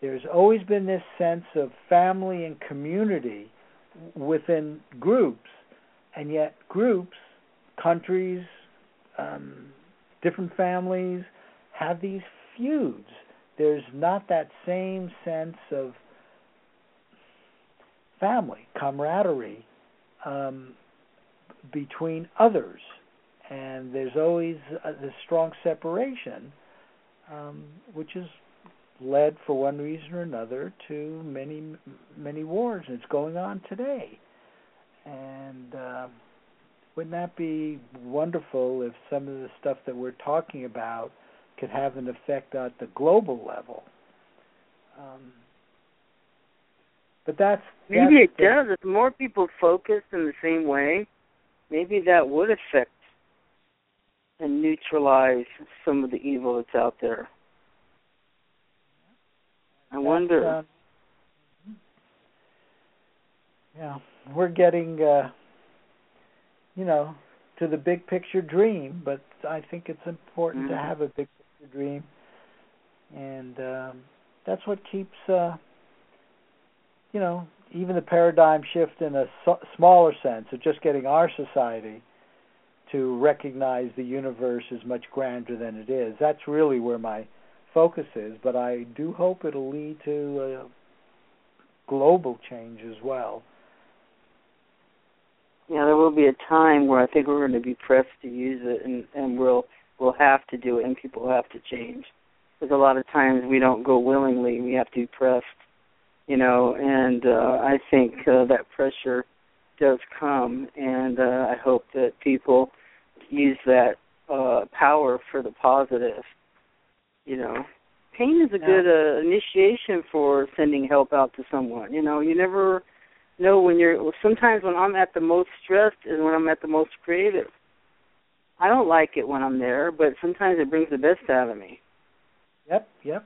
there's always been this sense of family and community within groups, and yet groups, countries, um, different families have these feuds. There's not that same sense of family, camaraderie um, between others, and there's always uh, this strong separation, um, which has led for one reason or another to many many wars and it's going on today and uh, wouldn't that be wonderful if some of the stuff that we're talking about could have an effect at the global level um, but that's Maybe it the- does. If more people focus in the same way, maybe that would affect and neutralize some of the evil that's out there. I That's, wonder. um, yeah, we're getting, uh, you know, to the big picture dream, but I think it's important to Mhm. have a big picture dream, and um, that's what keeps, uh, you know, even the paradigm shift in a so- smaller sense of just getting our society to recognize the universe is much grander than it is. That's really where my focus is, but I do hope it'll lead to a global change as well. Yeah, there will be a time where I think we're going to be pressed to use it, and and we'll we'll have to do it, and people have to change. Because a lot of times we don't go willingly; we have to be pressed, you know. And uh, I think uh, that pressure does come, and uh, I hope that people use that uh, power for the positive. You know, pain is a Yeah. good uh, initiation for sending help out to someone. You know, you never know when you're sometimes when I'm at the most stressed is when I'm at the most creative. I don't like it when I'm there, but sometimes it brings the best out of me. Yep, yep.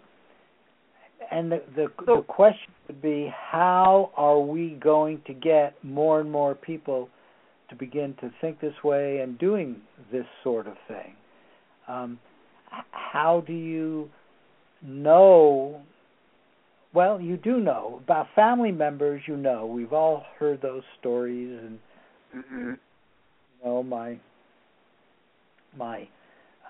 And the the, So- the question would be how are we going to get more and more people to begin to think this way and doing this sort of thing? Um, how do you know well, you do know about family members. You know, we've all heard those stories, and you know my my.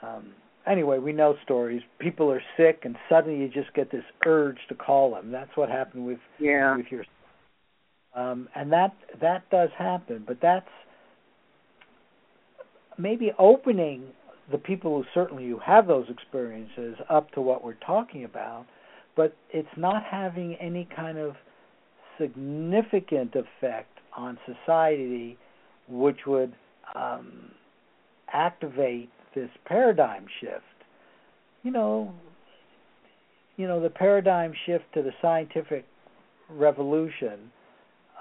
Um, anyway, we know stories. People are sick, and suddenly you just get this urge to call them. That's what happened with Yeah. with your. Um, and that that does happen, but that's maybe opening the people who certainly who have those experiences up to what we're talking about, but it's not having any kind of significant effect on society, which would um, activate this paradigm shift. You know, you know the paradigm shift to the scientific revolution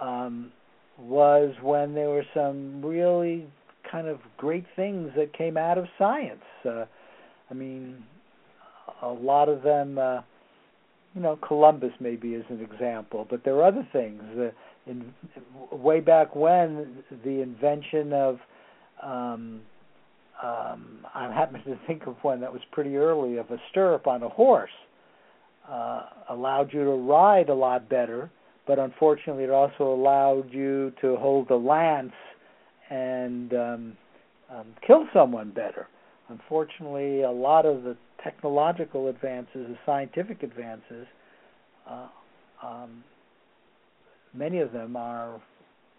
um, was when there were some really kind of great things that came out of science. Uh, I mean, a lot of them, uh, you know, Columbus maybe is an example, but there are other things. The in way back when the invention of um um I'm happy to think of one that was pretty early of a stirrup on a horse uh allowed you to ride a lot better but unfortunately it also allowed you to hold a lance and um um kill someone better unfortunately a lot of the technological advances the scientific advances uh um many of them are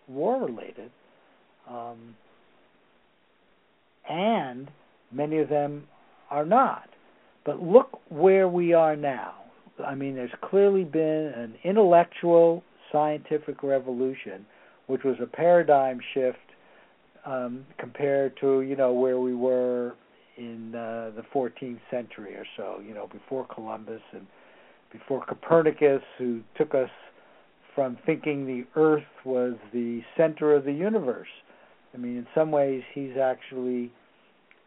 war related, um, and many of them are not. But look where we are now. I mean, there's clearly been an intellectual scientific revolution, which was a paradigm shift um, compared to you know where we were in uh, the 14th century or so. You know, before Columbus and before Copernicus, who took us from thinking the Earth was the center of the universe. I mean, in some ways, he's actually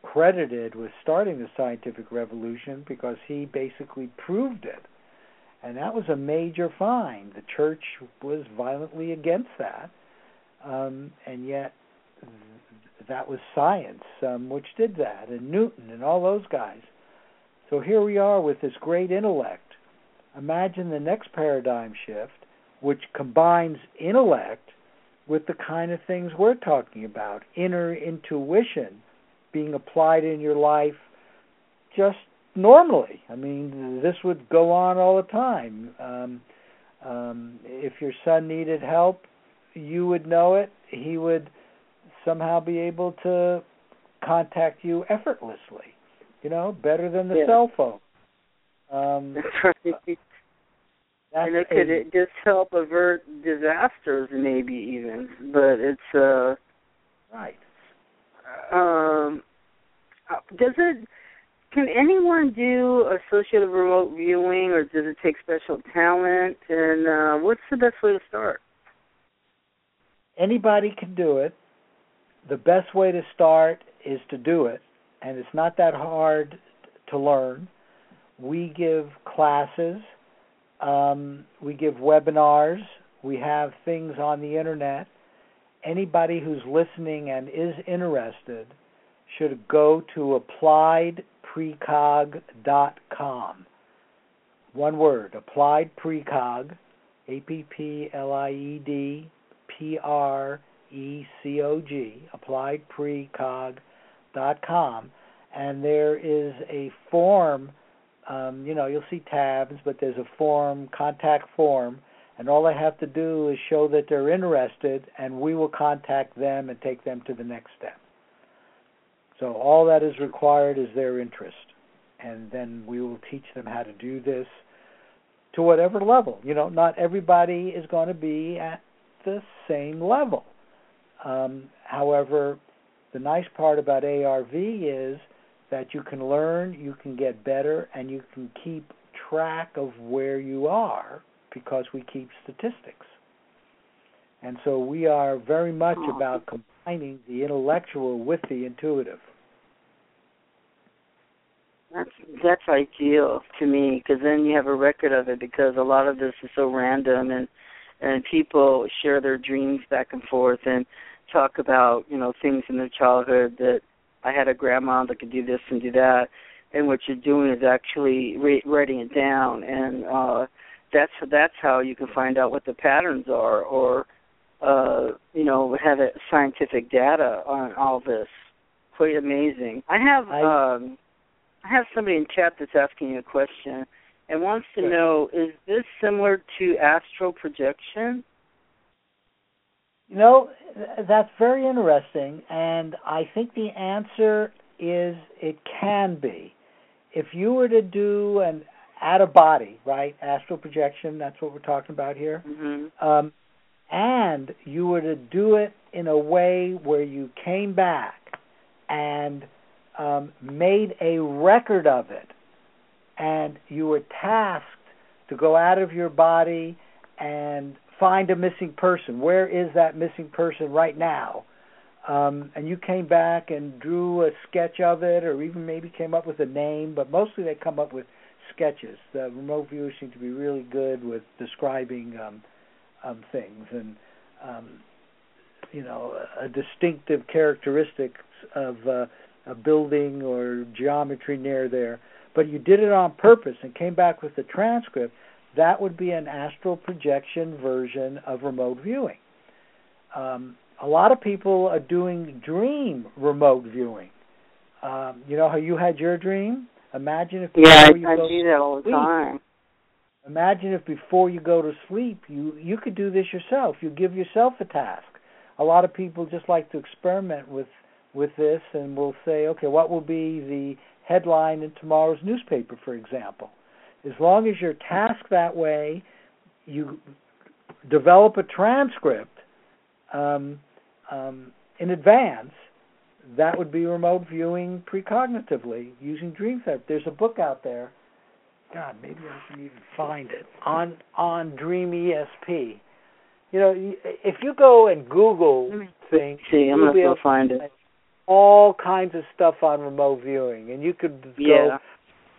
credited with starting the scientific revolution because he basically proved it. And that was a major find. The church was violently against that. Um, and yet, that was science um, which did that, and Newton and all those guys. So here we are with this great intellect. Imagine the next paradigm shift which combines intellect with the kind of things we're talking about inner intuition being applied in your life just normally. I mean, this would go on all the time. Um, um, if your son needed help, you would know it. He would somehow be able to contact you effortlessly. You know, better than the yeah. cell phone. Um, and it could a, just help avert disasters, maybe even. But it's uh, right. Um, does it? Can anyone do associative remote viewing, or does it take special talent? And uh, what's the best way to start? Anybody can do it. The best way to start is to do it, and it's not that hard to learn. We give classes um, we give webinars. We have things on the internet. Anybody who's listening and is interested should go to appliedprecog.com. One word, appliedprecog, A P P L I E D P R E C O G, appliedprecog.com, and there is a form um, you know, you'll see tabs, but there's a form, contact form, and all they have to do is show that they're interested, and we will contact them and take them to the next step. So all that is required is their interest, and then we will teach them how to do this to whatever level. You know, not everybody is going to be at the same level. Um, however, the nice part about ARV is that you can learn, you can get better, and you can keep track of where you are because we keep statistics. And so we are very much oh. about combining the intellectual with the intuitive. That's that's ideal to me because then you have a record of it because a lot of this is so random and and people share their dreams back and forth and talk about you know things in their childhood that I had a grandma that could do this and do that, and what you're doing is actually re- writing it down, and uh, that's that's how you can find out what the patterns are, or uh, you know, have a scientific data on all this. Quite amazing. I have I, um, I have somebody in chat that's asking you a question and wants to know: Is this similar to astral projection? You know, that's very interesting, and I think the answer is it can be. If you were to do an out of body, right, astral projection, that's what we're talking about here, mm-hmm. um, and you were to do it in a way where you came back and um, made a record of it, and you were tasked to go out of your body and find a missing person. Where is that missing person right now? Um, and you came back and drew a sketch of it, or even maybe came up with a name, but mostly they come up with sketches. The remote viewers seem to be really good with describing um, um, things, and um, you know a distinctive characteristics of uh, a building or geometry near there, but you did it on purpose and came back with the transcript, that would be an astral projection version of remote viewing. Um, a lot of people are doing dream remote viewing. Um, you know how you had your dream? Imagine if yeah, I, I do that all the sleep, time. Imagine if before you go to sleep, you you could do this yourself. You give yourself a task. A lot of people just like to experiment with with this, and will say, okay, what will be the headline in tomorrow's newspaper, for example? As long as you're tasked that way, you develop a transcript um, um, in advance. That would be remote viewing precognitively using dream therapy. There's a book out there. God, maybe I can even find it on on Dream ESP. You know, if you go and Google things, see, I'm not gonna find it. All kinds of stuff on remote viewing, and you could yeah.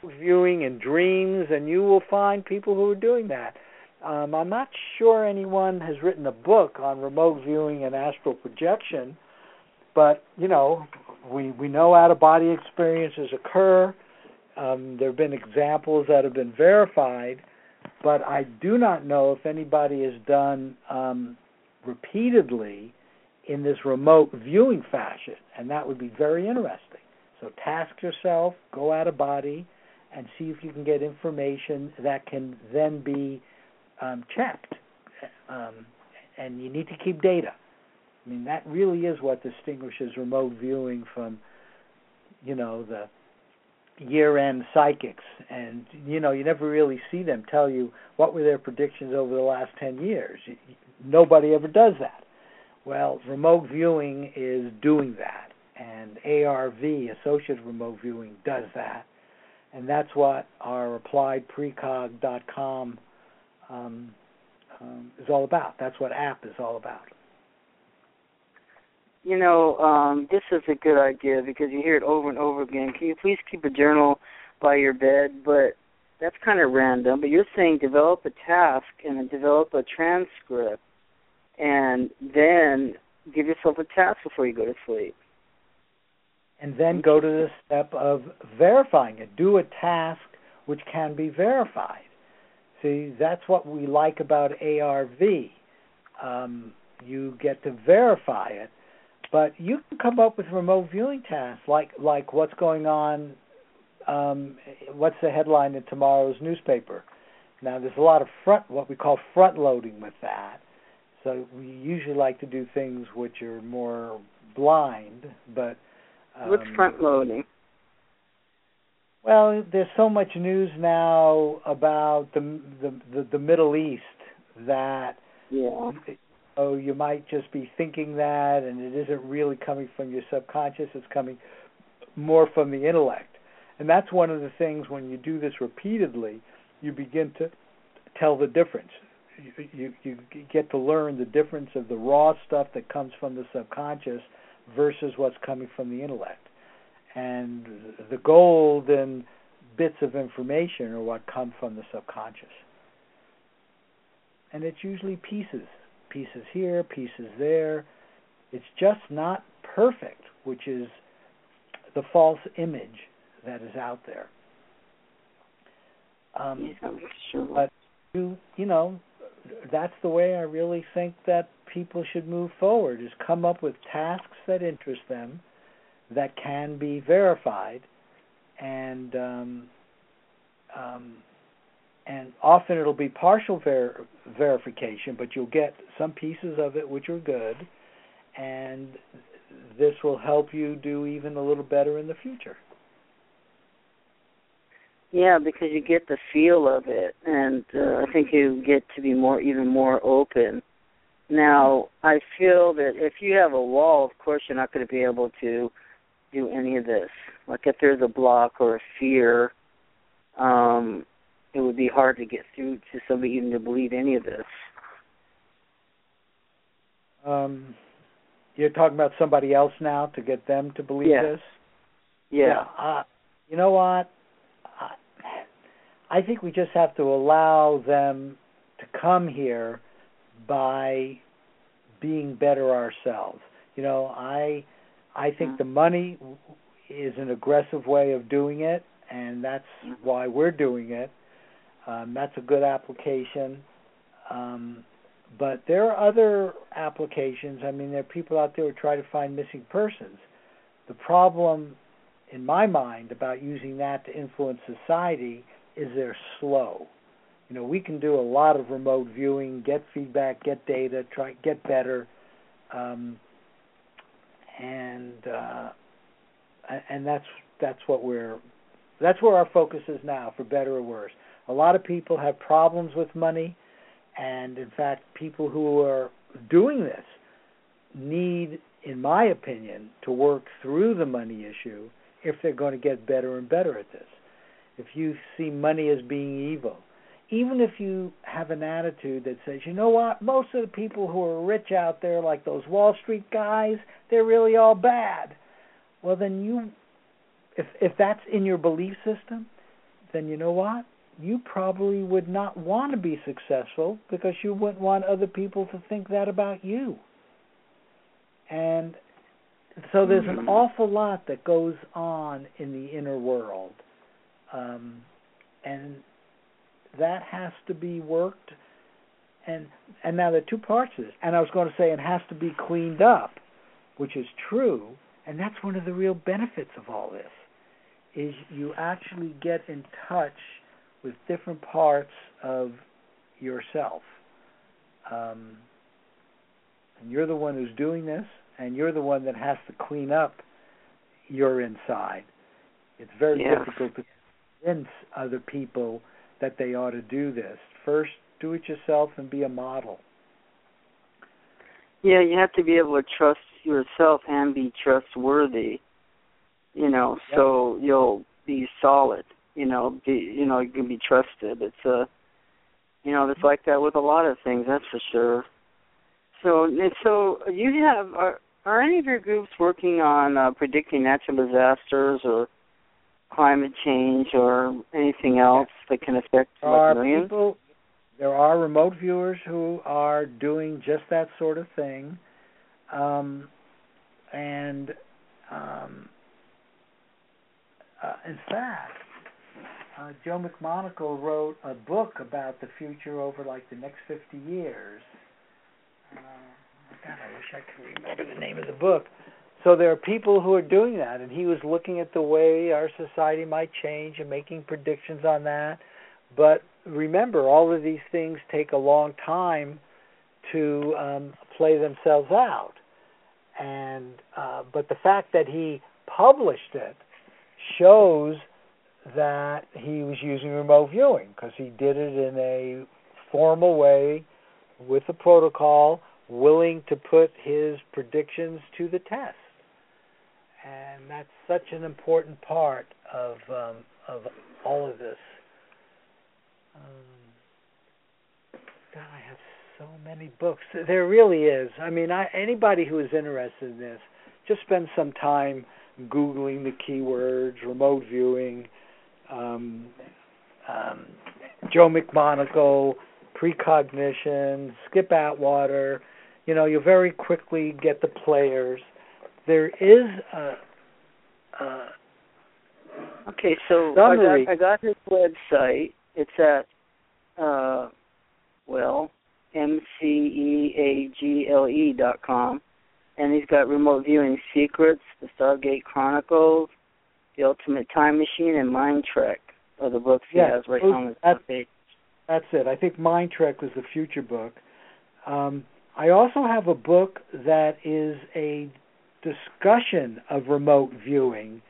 go viewing in dreams, and you will find people who are doing that. Um, I'm not sure anyone has written a book on remote viewing and astral projection, but you know, we we know out of body experiences occur. Um, there have been examples that have been verified, but I do not know if anybody has done um, repeatedly in this remote viewing fashion, and that would be very interesting. So task yourself, go out of body, and see if you can get information that can then be um, checked. Um, and you need to keep data. I mean, that really is what distinguishes remote viewing from, you know, the year-end psychics. And you know, you never really see them tell you what were their predictions over the last ten years. Nobody ever does that. Well, remote viewing is doing that, and ARV, associated remote viewing, does that, and that's what our appliedprecog.com um, um, is all about. That's what app is all about. You know, um, this is a good idea because you hear it over and over again. Can you please keep a journal by your bed? But that's kind of random. But you're saying develop a task and develop a transcript, and then give yourself a task before you go to sleep. And then go to the step of verifying it. Do a task which can be verified. See, that's what we like about ARV. Um, you get to verify it, but you can come up with remote viewing tasks like like what's going on. Um, what's the headline in tomorrow's newspaper? Now, there's a lot of front what we call front loading with that. So we usually like to do things which are more blind, but um, what's front loading? Well, there's so much news now about the the the, the Middle East that yeah. Oh, you might just be thinking that, and it isn't really coming from your subconscious. It's coming more from the intellect, and that's one of the things when you do this repeatedly, you begin to tell the difference. You, you get to learn the difference of the raw stuff that comes from the subconscious versus what's coming from the intellect and the golden bits of information are what come from the subconscious. And it's usually pieces, pieces here, pieces there. It's just not perfect, which is the false image that is out there. Um. But you, you know, that's the way I really think that people should move forward: is come up with tasks that interest them, that can be verified, and um, um, and often it'll be partial ver- verification, but you'll get some pieces of it which are good, and this will help you do even a little better in the future. Yeah, because you get the feel of it, and uh, I think you get to be more, even more open. Now, I feel that if you have a wall, of course, you're not going to be able to do any of this. Like if there's a block or a fear, um, it would be hard to get through to somebody even to believe any of this. Um, you're talking about somebody else now to get them to believe yeah. this. Yeah. yeah uh, you know what? I, think we just have to allow them to come here by being better ourselves. You know, I I think Mm-hmm. the money is an aggressive way of doing it, and that's Mhm. why we're doing it. Um, that's a good application. Um, but there are other applications. I mean, there are people out there who try to find missing persons. The problem, in my mind, about using that to influence society is they're slow. You know, we can do a lot of remote viewing, get feedback, get data, try get better, um, and uh, and that's that's what we're that's where our focus is now, for better or worse. A lot of people have problems with money, and in fact, people who are doing this need, in my opinion, to work through the money issue if they're going to get better and better at this. If you see money as being evil, even if you have an attitude that says, you know what, most of the people who are rich out there, like those Wall Street guys, they're really all bad. Well, then you, if if that's in your belief system, then you know what, you probably would not want to be successful because you wouldn't want other people to think that about you. And so there's an Mhm. awful lot that goes on in the inner world. Um, and that has to be worked and and now there are two parts to this. And I was going to say it has to be cleaned up, which is true, and that's one of the real benefits of all this is you actually get in touch with different parts of yourself. Um, and you're the one who's doing this, and you're the one that has to clean up your inside. It's very Yeah. difficult to convince other people that they ought to do this. First, do it yourself and be a model. Yeah, you have to be able to trust yourself and be trustworthy. You know, Yep. so you'll be solid. You know, be you know you can be trusted. It's a, you know, it's like that with a lot of things. That's for sure. So, and so you have are are any of your groups working on uh, predicting natural disasters or climate change or anything else that can affect There are millions? people, there are remote viewers who are doing just that sort of thing, um, and um, uh, in fact, uh, Joe McMoneagle wrote a book about the future over like the next 50 years. Uh, God, I wish I could remember the name of the book. So there are people who are doing that, and he was looking at the way our society might change and making predictions on that. But remember, all of these things take a long time to um, play themselves out. And uh, but the fact that he published it shows that he was using remote viewing because he did it in a formal way with a protocol, willing to put his predictions to the test. And that's such an important part of um, of all of this. Um, God, I have so many books. There really is. I mean, I, anybody who is interested in this, just spend some time googling the keywords, remote viewing, um, um, Joe McMoneagle, precognition, Skip Atwater. You know, you'll very quickly get the players. There is a, a Okay, so I got, I got his website. It's at uh well, M C E A G L E dot com. And he's got remote viewing secrets, the Stargate Chronicles, the Ultimate Time Machine and Mind Trek are the books he Yeah, has right on his that's- page. That's it. I think Mind Trek was the future book. Um, I also have a book that is a discussion of remote viewing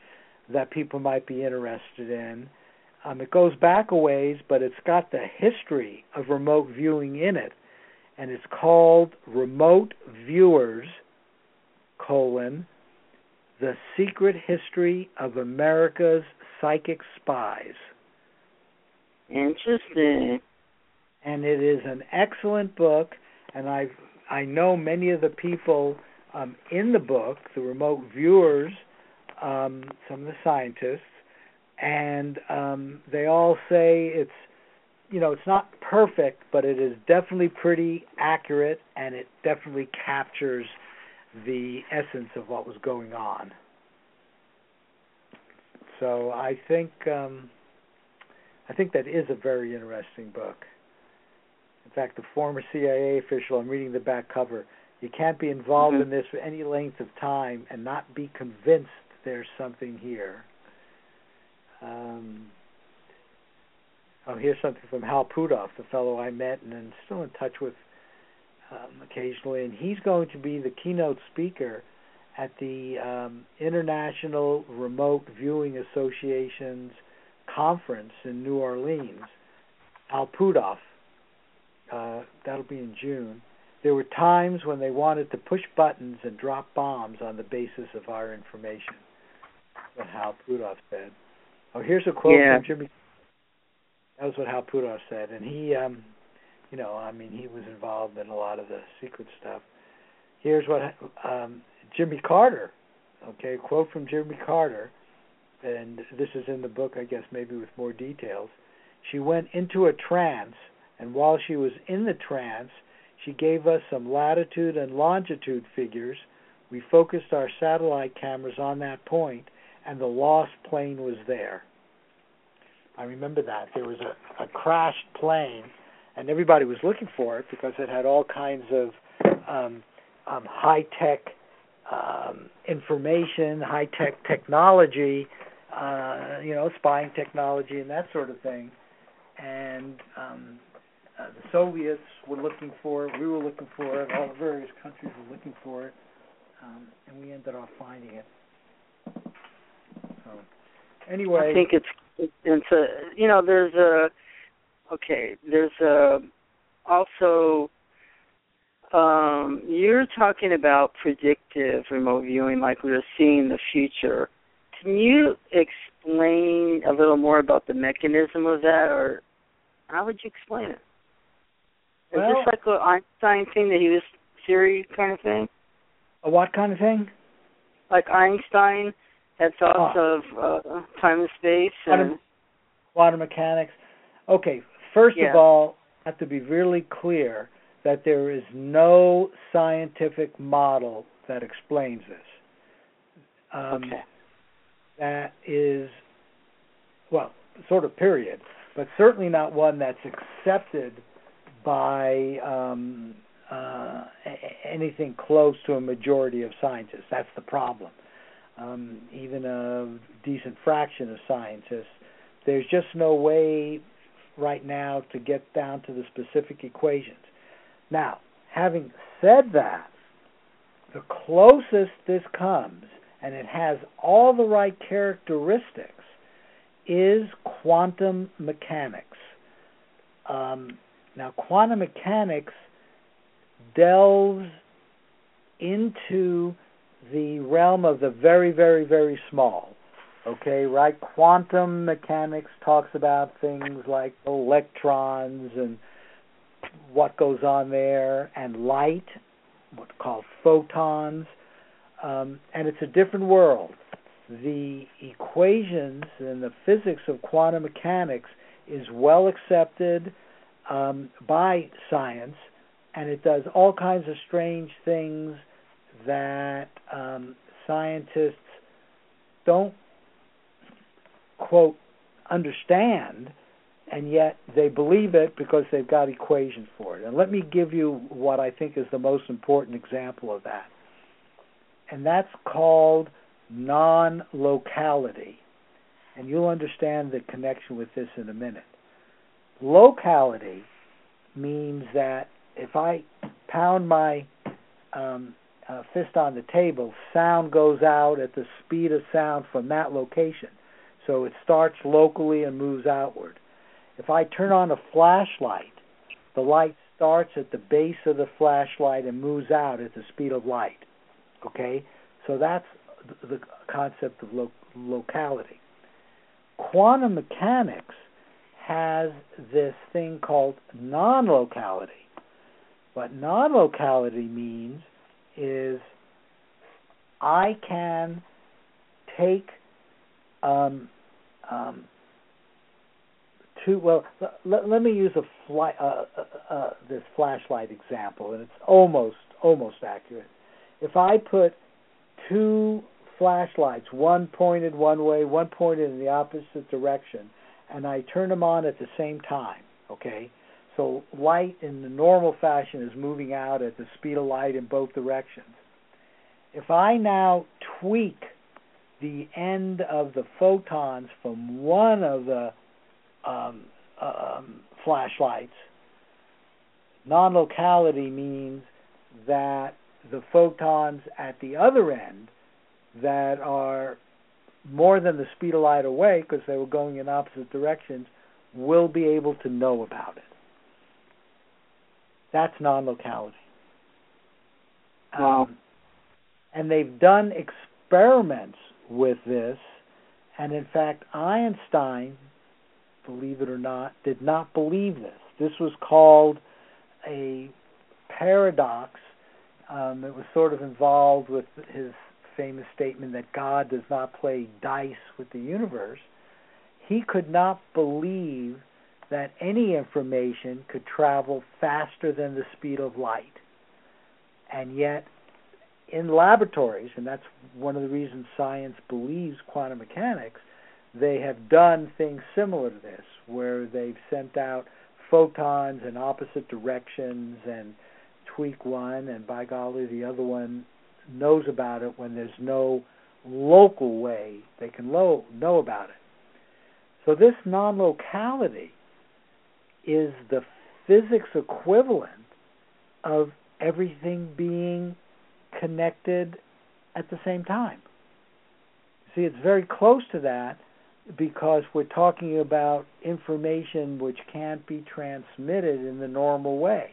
that people might be interested in. Um, it goes back a ways, but it's got the history of remote viewing in it, and it's called Remote Viewers: colon The Secret History of America's Psychic Spies. Interesting. and it is an excellent book and i i know many of the people um, in the book the remote viewers um, some of the scientists and um, they all say it's you know, it's not perfect, but it is definitely pretty accurate, and it definitely captures the essence of what was going on. So I think um, I think that is a very interesting book. In fact, the former CIA official, I'm reading the back cover. You can't be involved mm-hmm. in this for any length of time and not be convinced there's something here. Um, oh, here's something from Hal Puthoff, the fellow I met and am still in touch with um, occasionally, and he's going to be the keynote speaker at the um, International Remote Viewing Association's conference in New Orleans. Hal Puthoff. Uh, that'll be in June. There were times when they wanted to push buttons and drop bombs on the basis of our information. What Hal Puthoff said. Oh, here's a quote yeah. from Jimmy. That was what Hal Puthoff said, and he, um, you know, I mean, he was involved in a lot of the secret stuff. Here's what um, Jimmy Carter. Okay, quote from Jimmy Carter, and this is in the book, I guess, maybe with more details. She went into a trance, and while she was in the trance, she gave us some latitude and longitude figures. We focused our satellite cameras on that point, and the lost plane was there. I remember that. There was a, a crashed plane, and everybody was looking for it because it had all kinds of um, um, high tech um, information, high tech technology, uh, you know, spying technology, and that sort of thing. And um, uh, the Soviets were looking for it, we were looking for it, all the various countries were looking for it, um, and we ended up finding it. So, anyway, I think it's it's a you know there's a okay there's a also um, you're talking about predictive remote viewing, like we are seeing the future. Can you explain a little more about the mechanism of that, or how would you explain it? Is well, this like an Einstein thing that he was theory kind of thing? A what kind of thing? Like Einstein had thoughts oh. of uh, time and space and quantum, quantum mechanics. Okay, first yeah. of all, I have to be really clear that there is no scientific model that explains this. Um, okay. That is, well, sort of period, but certainly not one that's accepted by um, uh, anything close to a majority of scientists. That's the problem. Um, even a decent fraction of scientists, there's just no way right now to get down to the specific equations. Now, having said that, the closest this comes, and it has all the right characteristics, is quantum mechanics. Um, now, quantum mechanics delves into the realm of the very, very, very small. Okay, right? Quantum mechanics talks about things like electrons and what goes on there, and light, what's called photons, um, and it's a different world. The equations and the physics of quantum mechanics is well accepted um, by science, and it does all kinds of strange things that um, scientists don't quote understand and yet they believe it because they've got equations for it. And let me give you what I think is the most important example of that. And that's called non locality. And you'll understand the connection with this in a minute. Locality means that if I pound my um, uh, fist on the table, sound goes out at the speed of sound from that location. So it starts locally and moves outward. If I turn on a flashlight, the light starts at the base of the flashlight and moves out at the speed of light. Okay? So that's the concept of lo- locality. Quantum mechanics has this thing called non locality. What non locality means is I can take um, um, two. Well, let, let me use a fly, uh, uh, uh, this flashlight example, and it's almost almost accurate. If I put two flashlights, one pointed one way, one pointed in the opposite direction, and I turn them on at the same time, okay? So light in the normal fashion is moving out at the speed of light in both directions. If I now tweak the end of the photons from one of the um, um, flashlights, non locality means that the photons at the other end that are more than the speed of light away because they were going in opposite directions will be able to know about it. That's non locality. Wow. Um, and they've done experiments with this, and in fact, Einstein, believe it or not, did not believe this. This was called a paradox. Um, it was sort of involved with his famous statement that God does not play dice with the universe. He could not believe that any information could travel faster than the speed of light. And yet, in laboratories, and that's one of the reasons science believes quantum mechanics, they have done things similar to this, where they've sent out photons in opposite directions and tweak one, and by golly, the other one knows about it when there's no local way they can lo- know about it. So, this non locality is the physics equivalent of everything being connected at the same time. See, it's very close to that because we're talking about information which can't be transmitted in the normal way.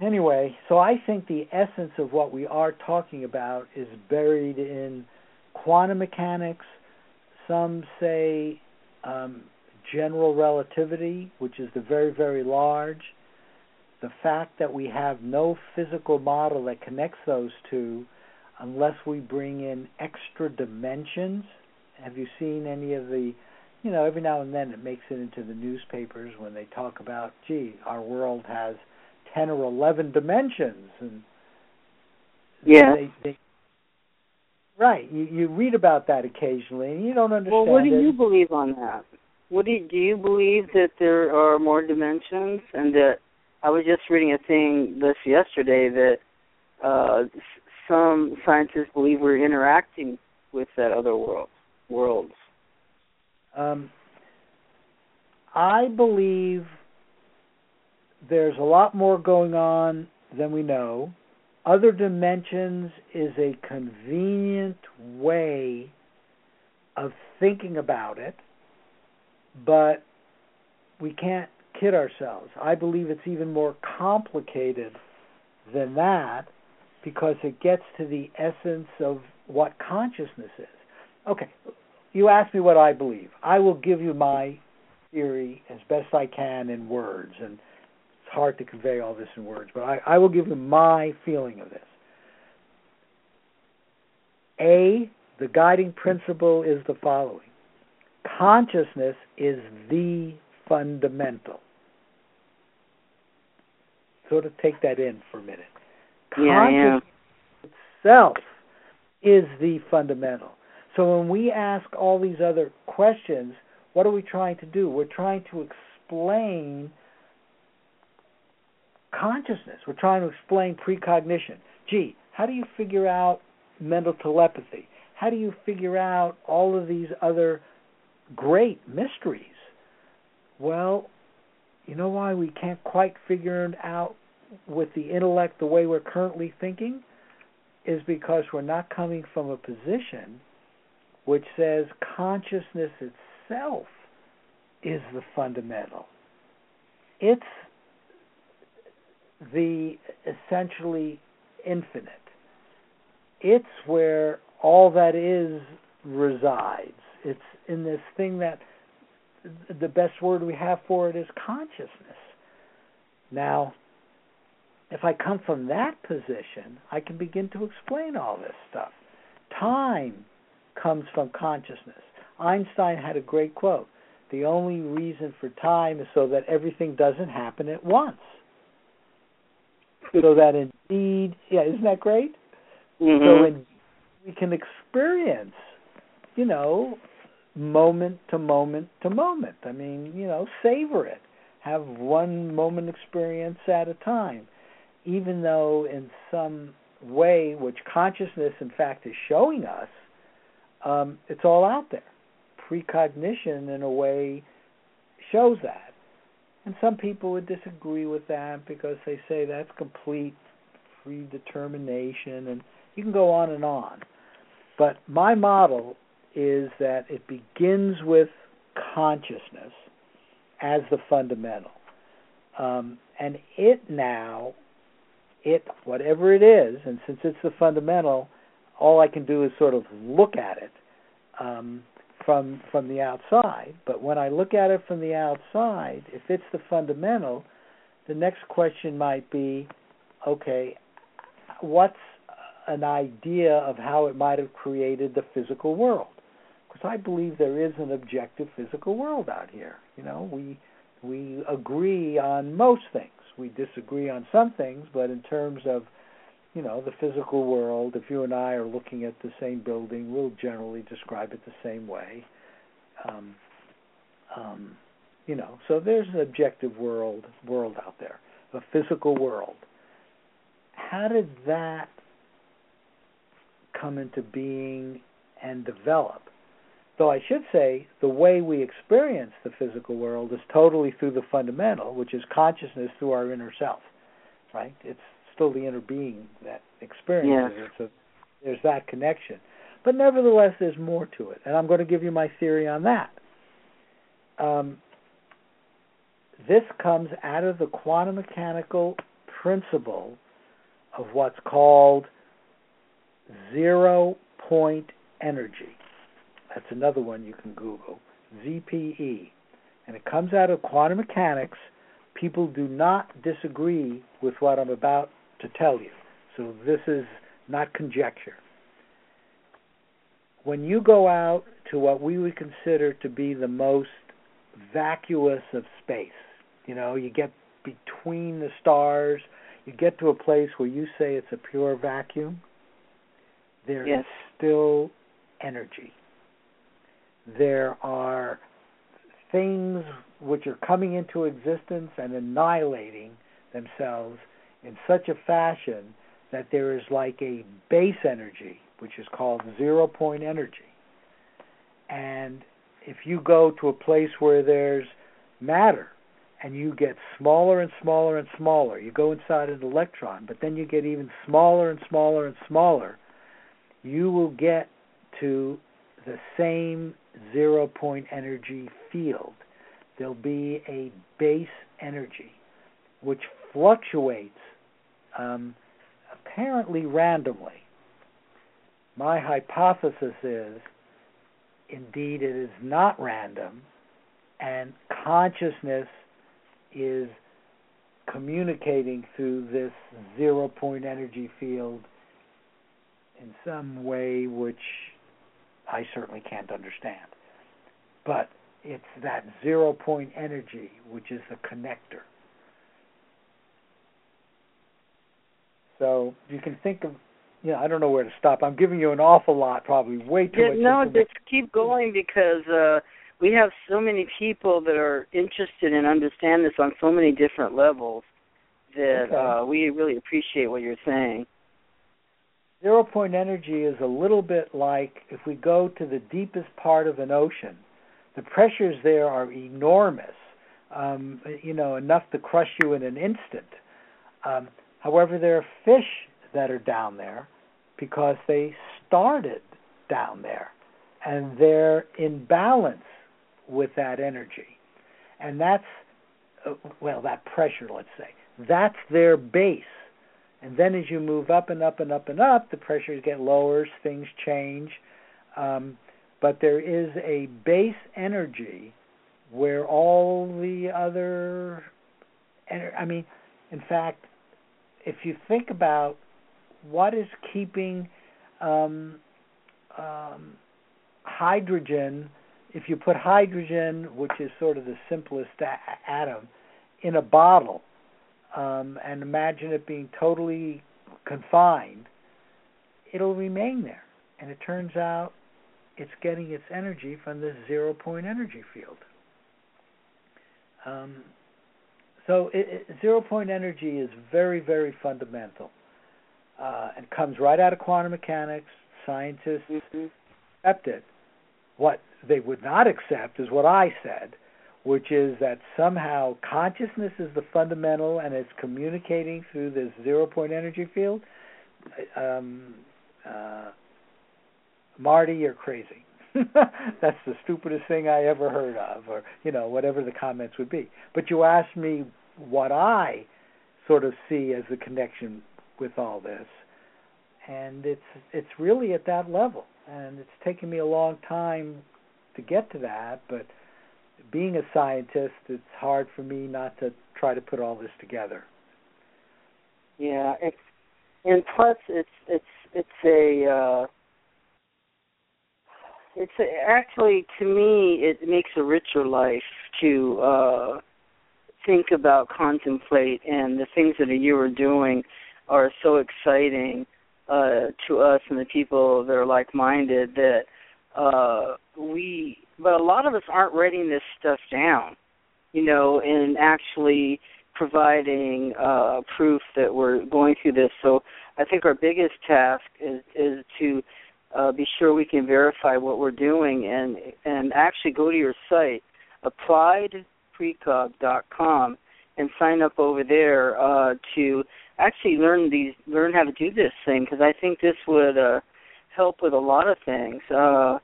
Anyway, so I think the essence of what we are talking about is buried in quantum mechanics. Some say um, general relativity, which is the very, very large the fact that we have no physical model that connects those two unless we bring in extra dimensions. Have you seen any of the, you know, every now and then it makes it into the newspapers when they talk about, gee, our world has 10 or 11 dimensions. And yeah. They, they, right. You, you read about that occasionally and you don't understand Well, what do it. you believe on that? What do you, do you believe that there are more dimensions and that I was just reading a thing this yesterday that uh, some scientists believe we're interacting with that other world worlds. Um, I believe there's a lot more going on than we know. Other dimensions is a convenient way of thinking about it, but we can't kid ourselves. I believe it's even more complicated than that because it gets to the essence of what consciousness is. Okay, you ask me what I believe. I will give you my theory as best I can in words, and hard to convey all this in words, but I, I will give you my feeling of this. A, the guiding principle is the following consciousness is the fundamental sort of take that in for a minute. Yeah, itself is the fundamental. So when we ask all these other questions, what are we trying to do? We're trying to explain consciousness. We're trying to explain precognition. Gee, how do you figure out mental telepathy? How do you figure out all of these other great mysteries? Well, you know why we can't quite figure it out with the intellect the way we're currently thinking? Is because we're not coming from a position which says consciousness itself is the fundamental. It's the essentially infinite. It's where all that is resides. It's in this thing that the best word we have for it is consciousness. Now, if I come from that position, I can begin to explain all this stuff. Time comes from consciousness. Einstein had a great quote. The only reason for time is so that everything doesn't happen at once. So that indeed, yeah, isn't that great? Mm-hmm. So we can experience, you know, moment to moment to moment. I mean, you know, savor it. Have one moment experience at a time. Even though in some way, which consciousness in fact is showing us, um, it's all out there. Precognition, in a way, shows that. And some people would disagree with that because they say that's complete predetermination, and you can go on and on. But my model is that it begins with consciousness as the fundamental. Um, and it now, it, whatever it is, and since it's the fundamental, all I can do is sort of look at it um, from from the outside. But when I look at it from the outside, if it's the fundamental, the next question might be, okay, what's an idea of how it might have created the physical world? Because I believe there is an objective physical world out here. You know, we we agree on most things. We disagree on some things, but in terms of you know the physical world, if you and I are looking at the same building, we'll generally describe it the same way. Um, um, you know, so there's an objective world world out there, a physical world. How did that come into being and develop? Though I should say the way we experience the physical world is totally through the fundamental, which is consciousness through our inner self. Right? It's still the inner being that experiences yes. it. So there's that connection. But nevertheless, there's more to it, and I'm going to give you my theory on that. Um, this comes out of the quantum mechanical principle of what's called zero point energy. That's another one you can Google. ZPE. And it comes out of quantum mechanics. People do not disagree with what I'm about to tell you. So this is not conjecture. When you go out to what we would consider to be the most vacuous of space, you know, you get between the stars, you get to a place where you say it's a pure vacuum, there is yes. still energy there are things which are coming into existence and annihilating themselves in such a fashion that there is like a base energy, which is called zero point energy. And if you go to a place where there's matter and you get smaller and smaller and smaller, you go inside an electron, but then you get even smaller and smaller and smaller, you will get to the same zero point energy field. There'll be a base energy which fluctuates um, apparently randomly. My hypothesis is indeed it is not random, and consciousness is communicating through this zero point energy field in some way which I certainly can't understand. But it's that zero point energy which is the connector. So you can think of, you know, I don't know where to stop. I'm giving you an awful lot, probably way too yeah, much. No, just keep going because uh, we have so many people that are interested in understand this on so many different levels that Okay. uh, we really appreciate what you're saying. Zero point energy is a little bit like if we go to the deepest part of an ocean, the pressures there are enormous, um, you know, enough to crush you in an instant. Um, however, there are fish that are down there because they started down there and they're in balance with that energy. And that's, uh, well, that pressure, let's say. That's their base. And then as you move up and up and up and up, the pressures get lower, things change. Um, but there is a base energy where all the other, I mean, in fact, if you think about what is keeping um, um, hydrogen if you put hydrogen, which is sort of the simplest a- atom, in a bottle, um, and imagine it being totally confined, it'll remain there. And it turns out it's getting its energy from this zero point energy field. Um, so it, it, zero point energy is very, very fundamental uh, and comes right out of quantum mechanics. Scientists mm-hmm. accept it. What they would not accept is what I said, which is that somehow consciousness is the fundamental and it's communicating through this zero point energy field. Um, uh, Marty, you're crazy. That's the stupidest thing I ever heard of, or you know, whatever the comments would be. But you asked me what I sort of see as the connection with all this, and it's it's really at that level, and it's taken me a long time to get to that. But being a scientist, it's hard for me not to try to put all this together. Yeah, it's and plus it's it's it's a uh it's a, actually to me it makes a richer life to uh think about contemplate and the things that you are doing are so exciting uh to us and the people that are like minded that uh we but a lot of us aren't writing this stuff down you know and actually providing uh proof that we're going through this. So i think our biggest task is is to uh, be sure we can verify what we're doing. And and actually go to your site appliedprecog.com and sign up over there uh, to actually learn these learn how to do this thing because I think this would uh, help with a lot of things. Uh,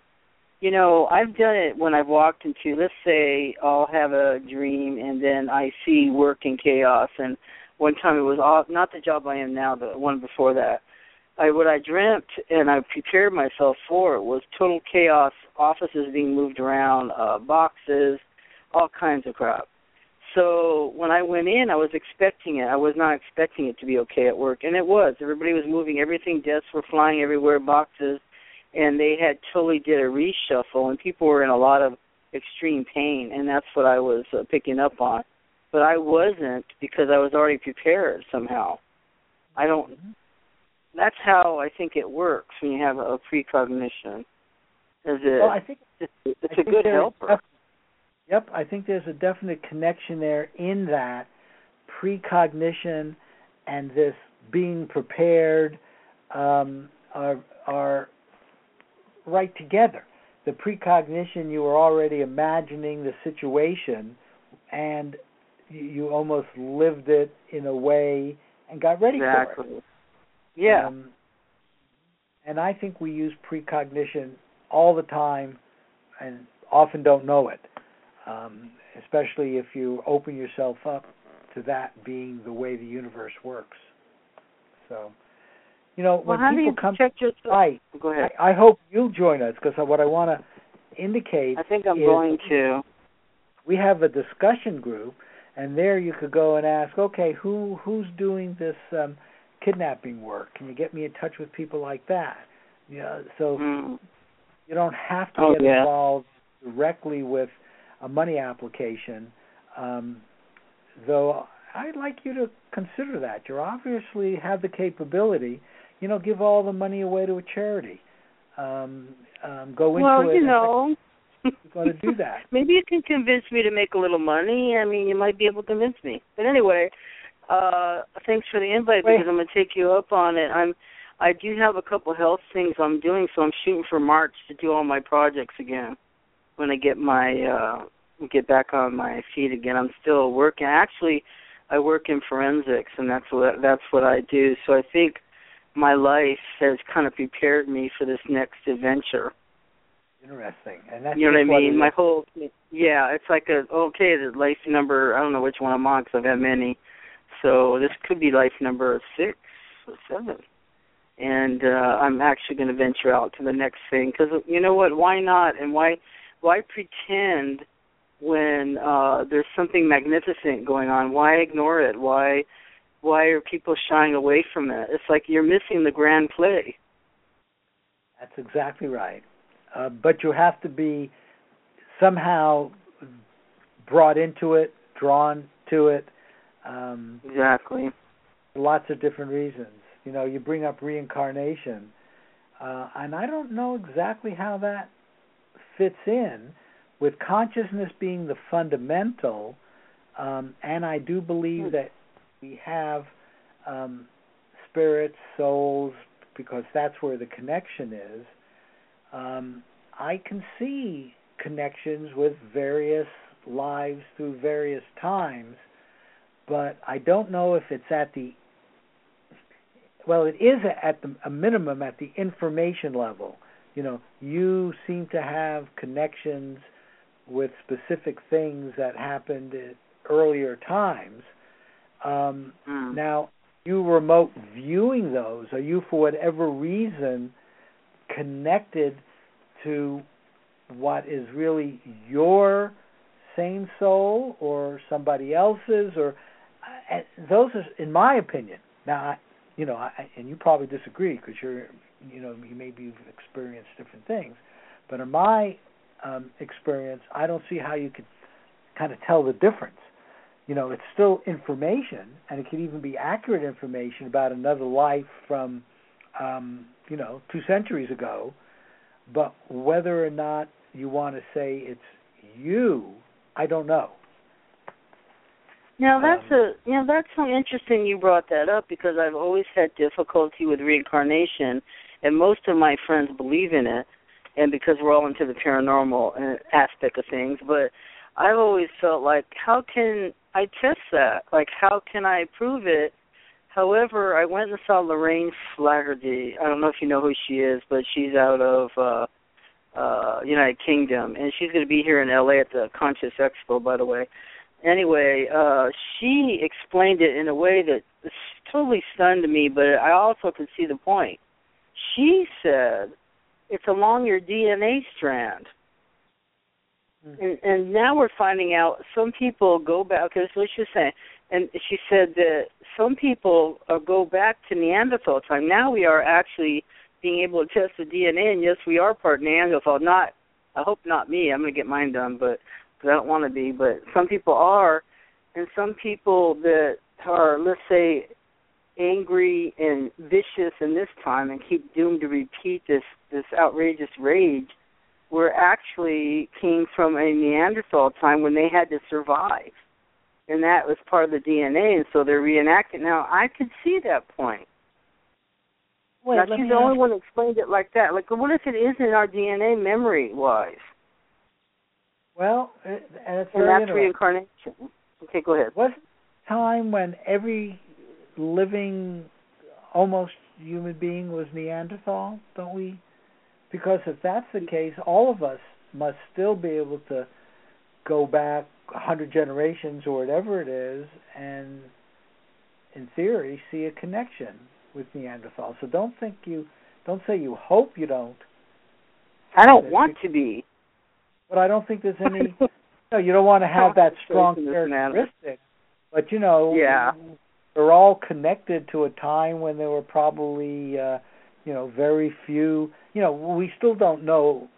you know, I've done it when I've walked into let's say I'll have a dream and then I see work in chaos. And one time it was all, not the job I am now, the one before that I what I dreamt and I prepared myself for was total chaos, offices being moved around, uh boxes, all kinds of crap. So when I went in, I was expecting it. I was not expecting it to be okay at work, and it was. Everybody was moving everything. Desks were flying everywhere, boxes, and they had totally did a reshuffle, and people were in a lot of extreme pain, and that's what I was uh, picking up on. But I wasn't because I was already prepared somehow. I don't. That's how I think it works when you have a precognition. Is it? Well, I think it's, it's I a good helper. yep, I think there's a definite connection there in that precognition and this being prepared um, are are right together. The precognition, you were already imagining the situation, and you almost lived it in a way and got ready exactly. for it. Yeah. Um, and I think we use precognition all the time and often don't know it, um, especially if you open yourself up to that being the way the universe works. So, you know, well, when how people do you come check your site, Go ahead. I, I hope you'll join us because what I want to indicate. I think I'm is going to. We have a discussion group, and there you could go and ask, okay, who who's doing this um, kidnapping work? Can you get me in touch with people like that? Yeah, so mm. you don't have to oh, get yeah. involved directly with a money application. Um, though I'd like you to consider that. You obviously have the capability. You know, give all the money away to a charity. Um, um, go into well, it. you know. You're going to do that. Maybe you can convince me to make a little money. I mean, you might be able to convince me. But anyway, uh thanks for the invite Wait. because I'm gonna take you up on it. I'm I do have a couple health things I'm doing, so I'm shooting for March to do all my projects again. When I get my uh get back on my feet again. I'm still working actually I work in forensics and that's what that's what I do. So I think my life has kind of prepared me for this next adventure. Interesting, and that's You know what I mean? My whole yeah, it's like a okay, the life number. I don't know which one I'm on because I've had many. So this could be life number six or seven, and uh, I'm actually going to venture out to the next thing because you know what? Why not? And why why pretend when uh, there's something magnificent going on? Why ignore it? Why why are people shying away from it? It's like you're missing the grand play. That's exactly right. Uh, but you have to be somehow brought into it, drawn to it. Um, exactly. Lots of different reasons. You know, you bring up reincarnation, uh, and I don't know exactly how that fits in with consciousness being the fundamental. Um, and I do believe hmm. that we have um, spirits, souls, because that's where the connection is. Um, I can see connections with various lives through various times, but I don't know if it's at the well, it is at the, a minimum at the information level. You know, you seem to have connections with specific things that happened at earlier times. Um, mm. Now, you remote viewing those? Are you, for whatever reason, connected to what is really your same soul or somebody else's? Or those are, in my opinion. Now, I, you know, I, and you probably disagree because you're, you know, you maybe you've experienced different things, but in my um, experience, I don't see how you could kind of tell the difference you know, it's still information, and it could even be accurate information about another life from, um, you know, two centuries ago. But whether or not you want to say it's you, I don't know. Now that's um, a you know that's so interesting you brought that up because I've always had difficulty with reincarnation, and most of my friends believe in it, and because we're all into the paranormal uh, aspect of things. But I've always felt like how can I test that. Like, how can I prove it? However, I went and saw Lorraine Flaherty. I don't know if you know who she is, but she's out of uh uh United Kingdom and she's going to be here in LA at the Conscious Expo by the way. Anyway, uh she explained it in a way that totally stunned me, but I also could see the point. She said it's along your DNA strand. Mm-hmm. And, and now we're finding out some people go back because what she's saying, and she said that some people uh, go back to Neanderthal time. Now we are actually being able to test the DNA, and yes, we are part Neanderthal. Not, I hope not me. I'm going to get mine done, but because I don't want to be. But some people are, and some people that are, let's say, angry and vicious in this time and keep doomed to repeat this this outrageous rage were actually came from a Neanderthal time when they had to survive. And that was part of the DNA, and so they're reenacting. Now, I could see that point. Wait, now, she's the only one who explained it like that. Like, what if it is in our DNA memory-wise? Well, uh, and it's and that's reincarnation. Okay, go ahead. Was time when every living, almost human being was Neanderthal? Don't we because if that's the case, all of us must still be able to go back a hundred generations or whatever it is, and in theory, see a connection with Neanderthal. So don't think you, don't say you hope you don't. I don't want to be. But I don't think there's any. no, you don't want to have that strong characteristic. But you know, yeah, they're all connected to a time when there were probably. uh you know, very few. You know, we still don't know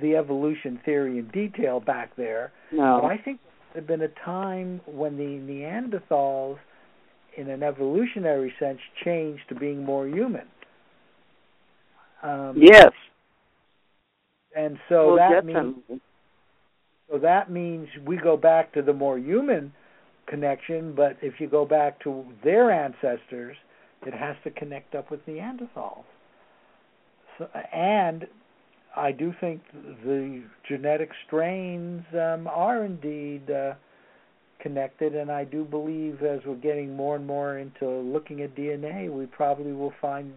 the evolution theory in detail back there. No. But I think there had been a time when the Neanderthals, in an evolutionary sense, changed to being more human. Um, yes. And so well, that means so that means we go back to the more human connection, but if you go back to their ancestors, it has to connect up with Neanderthals and I do think the genetic strains um, are indeed uh, connected, and I do believe as we're getting more and more into looking at DNA, we probably will find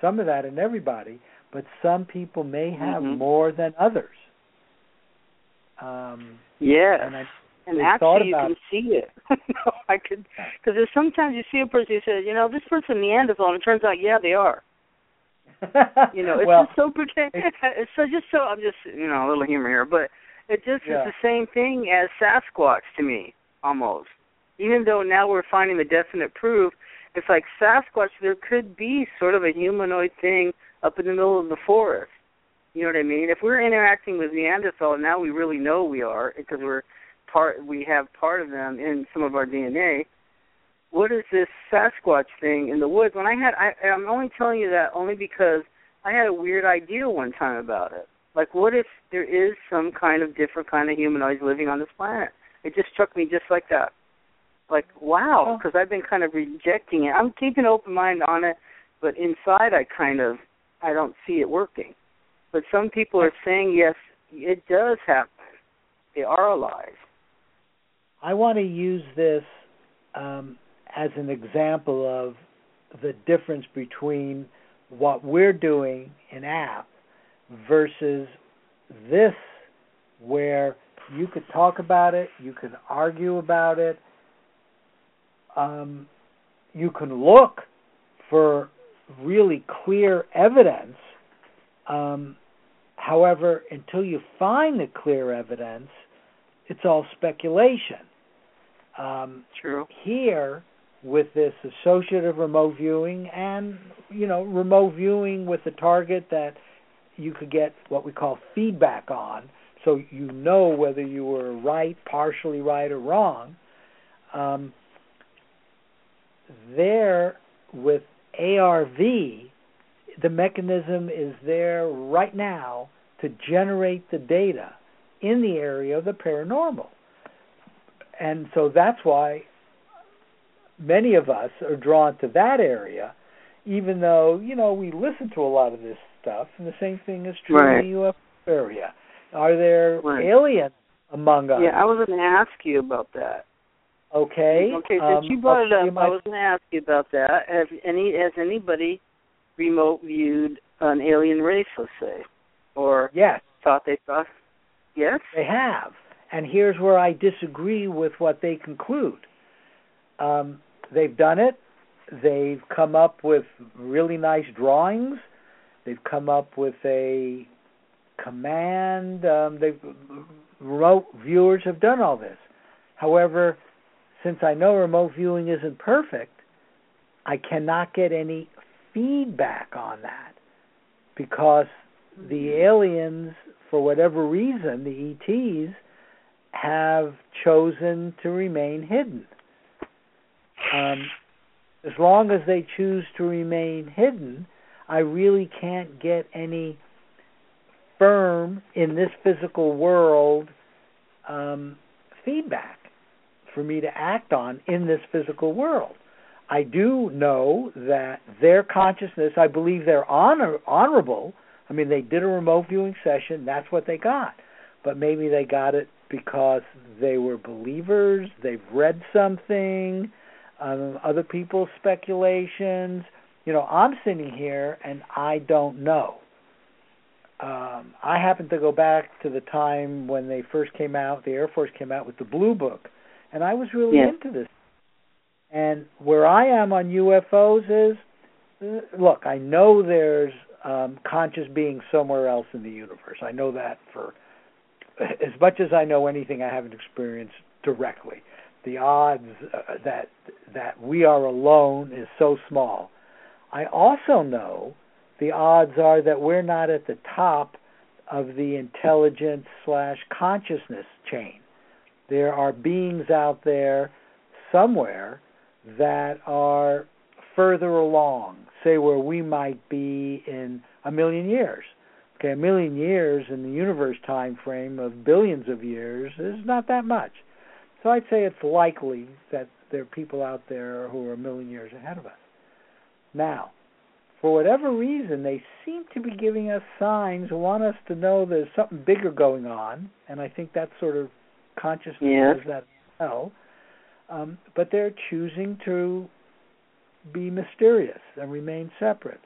some of that in everybody, but some people may have mm-hmm. more than others. Um, yeah. And, I, and actually, you can see it. I could, because sometimes you see a person, you say, you know, this person Neanderthal, and it turns out, yeah, they are. you know, it's well, just so pretend. It's so just so. I'm just you know a little humor here, but it just yeah. is the same thing as Sasquatch to me, almost. Even though now we're finding the definite proof, it's like Sasquatch. There could be sort of a humanoid thing up in the middle of the forest, You know what I mean? If we're interacting with Neanderthal now, we really know we are because we're part. We have part of them in some of our DNA. What is this Sasquatch thing in the woods? When I had, I, I'm only telling you that only because I had a weird idea one time about it. Like, what if there is some kind of different kind of humanoids living on this planet? It just struck me just like that. Like, wow, oh. because I've been kind of rejecting it. I'm keeping an open mind on it, but inside I kind of I don't see it working. But some people are saying yes, it does happen. They are alive. I want to use this um, as an example of the difference between what we're doing in app versus this, where you could talk about it, you could argue about it, um, you can look for really clear evidence. Um, however, until you find the clear evidence, it's all speculation. Um, True. Here, with this associative remote viewing, and you know, remote viewing with the target that you could get what we call feedback on, so you know whether you were right, partially right, or wrong. Um, there, with ARV, the mechanism is there right now to generate the data in the area of the paranormal. And so that's why many of us are drawn to that area, even though, you know, we listen to a lot of this stuff, and the same thing is true right. in the UFO area. Are there right. aliens among us? Yeah, I was going to ask you about that. Okay. Okay, since um, you brought it up. I was going to ask you about that. Have any has anybody remote viewed an alien race, let's say, or yes, thought they thought? Yes, they have. And here's where I disagree with what they conclude. Um, they've done it. They've come up with really nice drawings. They've come up with a command. Um, they've remote viewers have done all this. However, since I know remote viewing isn't perfect, I cannot get any feedback on that because the aliens, for whatever reason, the ETs, have chosen to remain hidden. Um, as long as they choose to remain hidden, I really can't get any firm in this physical world um, feedback for me to act on in this physical world. I do know that their consciousness, I believe they're honor, honorable. I mean, they did a remote viewing session, that's what they got. But maybe they got it because they were believers, they've read something, um, other people's speculations. You know, I'm sitting here and I don't know. Um, I happen to go back to the time when they first came out, the Air Force came out with the Blue Book, and I was really into this. And where I am on UFOs is, look, I know there's um, conscious beings somewhere else in the universe. I know that for as much as I know anything I haven't experienced directly. The odds uh, that that we are alone is so small. I also know the odds are that we're not at the top of the intelligence slash consciousness chain. There are beings out there somewhere that are further along, say where we might be in a million years. Okay, a million years in the universe time frame of billions of years is not that much. So I'd say it's likely that there are people out there who are a million years ahead of us. Now, for whatever reason, they seem to be giving us signs, want us to know there's something bigger going on, and I think that sort of consciousness is that well. Um, but they're choosing to be mysterious and remain separate.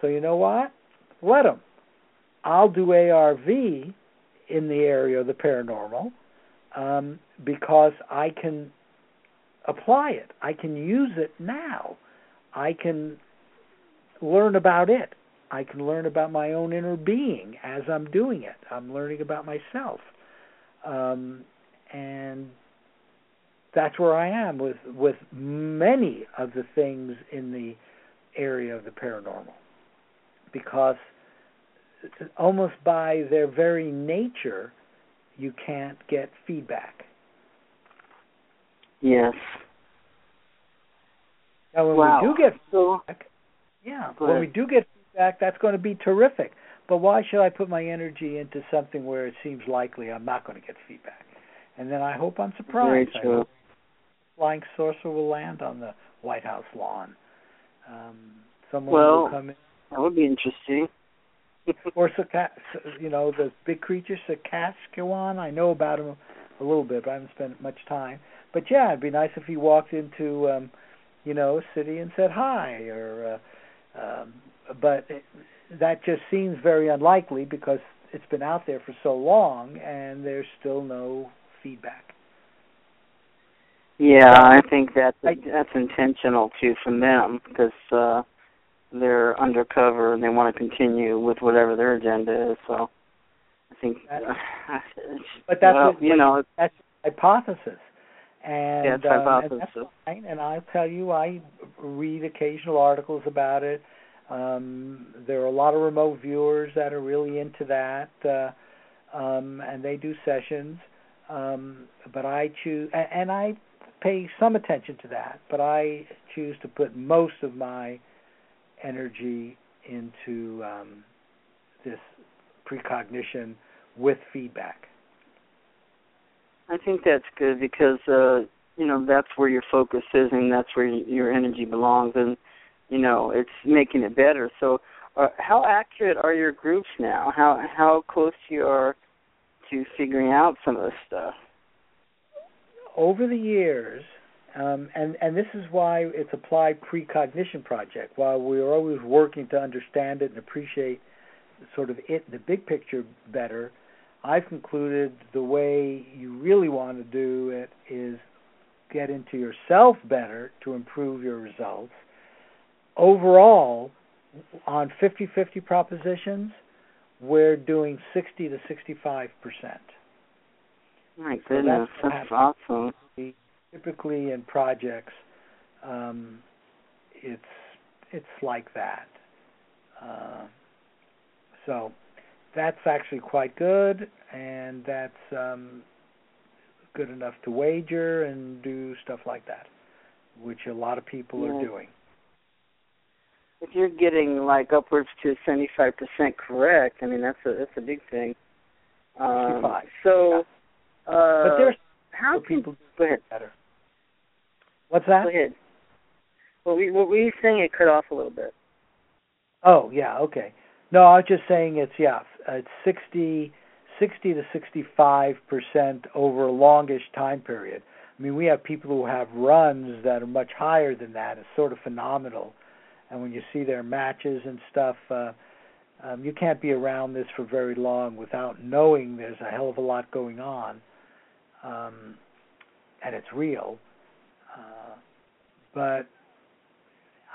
So you know what? Let them. I'll do ARV in the area of the paranormal um, because I can apply it. I can use it now. I can learn about it. I can learn about my own inner being as I'm doing it. I'm learning about myself. Um, and that's where I am with with many of the things in the area of the paranormal because almost by their very nature, you can't get feedback. Yes. Now, when wow. we do get so, feedback, yeah, when we do get feedback, that's going to be terrific. But why should I put my energy into something where it seems likely I'm not going to get feedback? And then I hope I'm surprised. Very true. Flying saucer will land on the White House lawn. Um, someone Well- will come in, that would be interesting. or you know the big creature Saskatchewan. I know about him a little bit, but I haven't spent much time. But yeah, it'd be nice if he walked into, um, you know, a city and said hi, or. Uh, um, but it, that just seems very unlikely because it's been out there for so long and there's still no feedback. Yeah, I think that's that's intentional too from them because uh, they're undercover and they want to continue with whatever their agenda is. So I think, That- uh, But that's well, what- you know, That's hypothesis. And, Yeah, it's and hypothesis. that's fine. And I'll tell you, I read occasional articles about it. Um, there are a lot of remote viewers that are really into that, uh, um, and they do sessions. Um, but I choose, and, and I pay some attention to that. But I choose to put most of my energy into um, this precognition with feedback. I think that's good because uh, you know that's where your focus is and that's where your energy belongs, and you know it's making it better. So, uh, how accurate are your groups now? How how close you are to figuring out some of this stuff? Over the years, um, and and this is why it's applied precognition project. While we're always working to understand it and appreciate sort of it, the big picture better, I've concluded the way you really want to do it is get into yourself better to improve your results. Overall, on 50-50 propositions, we're doing 60 to 65 percent. My So that's that's, awesome. typically in projects um, it's it's like that. Uh, so that's actually quite good and that's um, good enough to wager and do stuff like that which a lot of people are doing. If you're getting like upwards to seventy five percent correct, I mean that's a that's a big thing. Um, 65, so, uh, but there's how can people go ahead? better what's that Go ahead. What we what were you saying? It cut off a little bit. Oh, yeah, okay. No, I was just saying it's yeah, it's 60 60 to 65% over a longish time period. I mean, we have people who have runs that are much higher than that. It's sort of phenomenal. And when you see their matches and stuff, uh um, you can't be around this for very long without knowing there's a hell of a lot going on, um, and it's real. Uh, but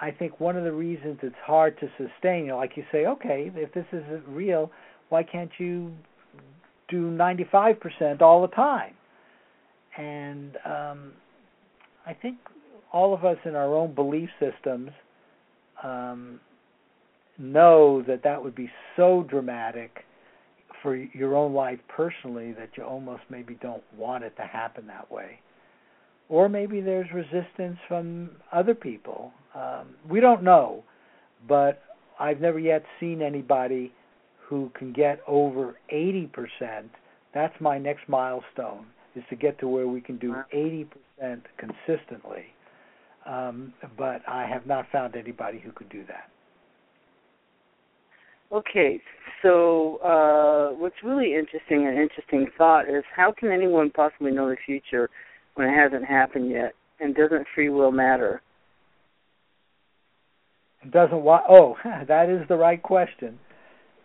I think one of the reasons it's hard to sustain, you like you say, okay, if this isn't real, why can't you do 95% all the time? And um, I think all of us in our own belief systems um, know that that would be so dramatic for your own life personally that you almost maybe don't want it to happen that way or maybe there's resistance from other people. Um, we don't know, but I've never yet seen anybody who can get over 80%. That's my next milestone is to get to where we can do 80% consistently. Um, but I have not found anybody who could do that. Okay, so uh, what's really interesting, an interesting thought, is how can anyone possibly know the future when it hasn't happened yet? And doesn't free will matter? It doesn't wa- oh, that is the right question.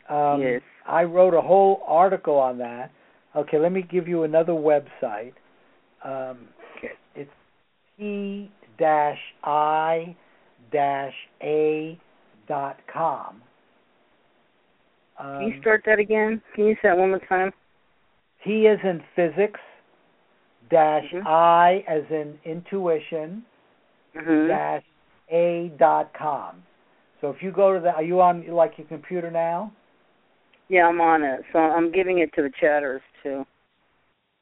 Um, Yes. I wrote a whole article on that. Okay, let me give you another website. Um, Okay. It's p dash i dash a dot com. Can you Um, start that again? Can you say that one more time? P as in physics, dash Mhm. I as in intuition, Mm-hmm. dash a dot com. So if you go to the, are you on like your computer now? Yeah, I'm on it. So I'm giving it to the chatters too.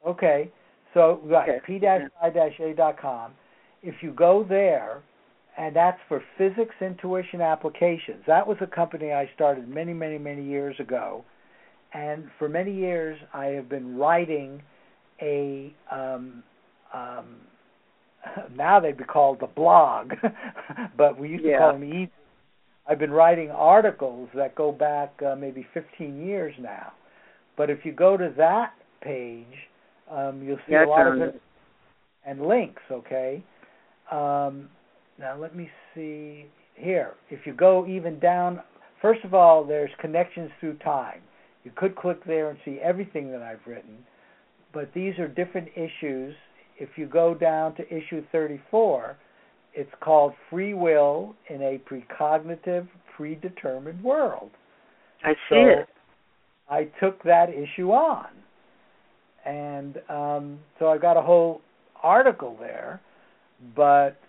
Okay. So right, Okay. p-i-a.com. If you go there, and that's for physics intuition applications. That was a company I started many, many, many years ago, and for many years I have been writing a um, um, now they'd be called the blog, but we used to call them e. I've been writing articles that go back uh, maybe 15 years now. But if you go to that page, um, you'll see Yeah, a lot of it. and links. Okay. Um, now let me see here. If you go even down, first of all, there's connections through time. You could click there and see everything that I've written, but these are different issues. If you go down to issue 34, it's called Free Will in a Precognitive Predetermined World. I see So it. I took that issue on. And um, so I've got a whole article there. But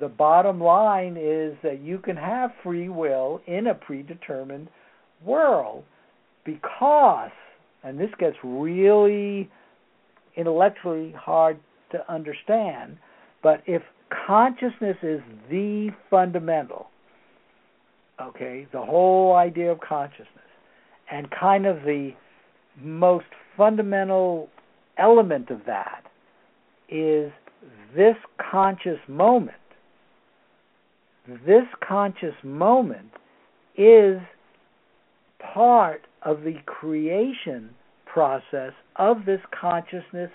the bottom line is that you can have free will in a predetermined world because, and this gets really intellectually hard to understand, but if consciousness is the fundamental, okay, the whole idea of consciousness, and kind of the most fundamental element of that is this conscious moment. This conscious moment is part of the creation process of this consciousness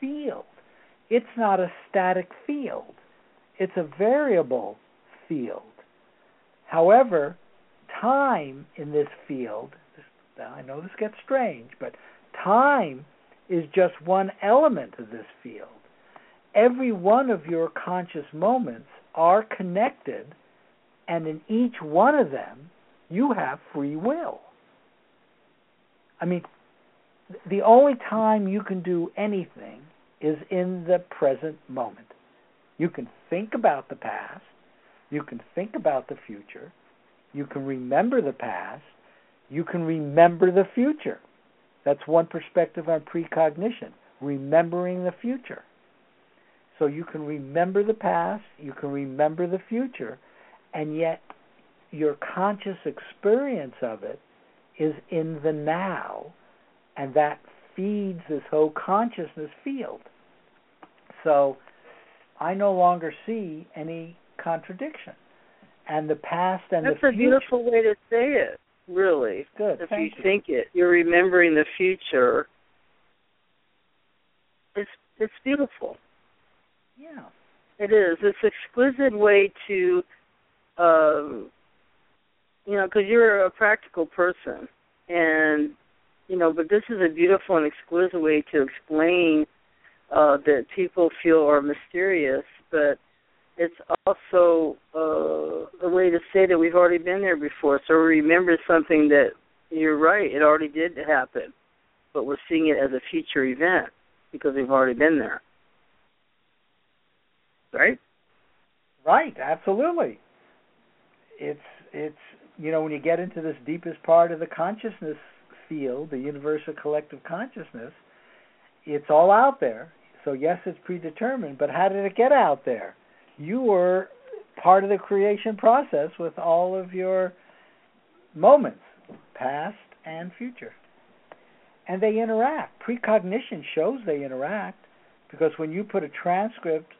field. It's not a static field, it's a variable field. However, time in this field, I know this gets strange, but time is just one element of this field. Every one of your conscious moments are connected, and in each one of them, you have free will. I mean, the only time you can do anything is in the present moment. You can think about the past, you can think about the future, you can remember the past, you can remember the future. That's one perspective on precognition, remembering the future. So you can remember the past, you can remember the future, and yet your conscious experience of it is in the now, and that feeds this whole consciousness field. So I no longer see any contradiction. And the past and That's the a beautiful way to say it. Really, Good. if thank you think it, you're remembering the future. It's it's beautiful. Yeah. It is. It's an exquisite way to, um, you know, because you're a practical person, and you know, but this is a beautiful and exquisite way to explain uh, that people feel are mysterious, but it's also uh, a way to say that we've already been there before. So remember something that you're right, it already did happen, but we're seeing it as a future event because we've already been there. Right? Right, absolutely. It's it's you know when you get into this deepest part of the consciousness field, the universal collective consciousness, it's all out there. So yes, it's predetermined, but how did it get out there? You were part of the creation process with all of your moments, past and future. And they interact. Precognition shows they interact because when you put a transcript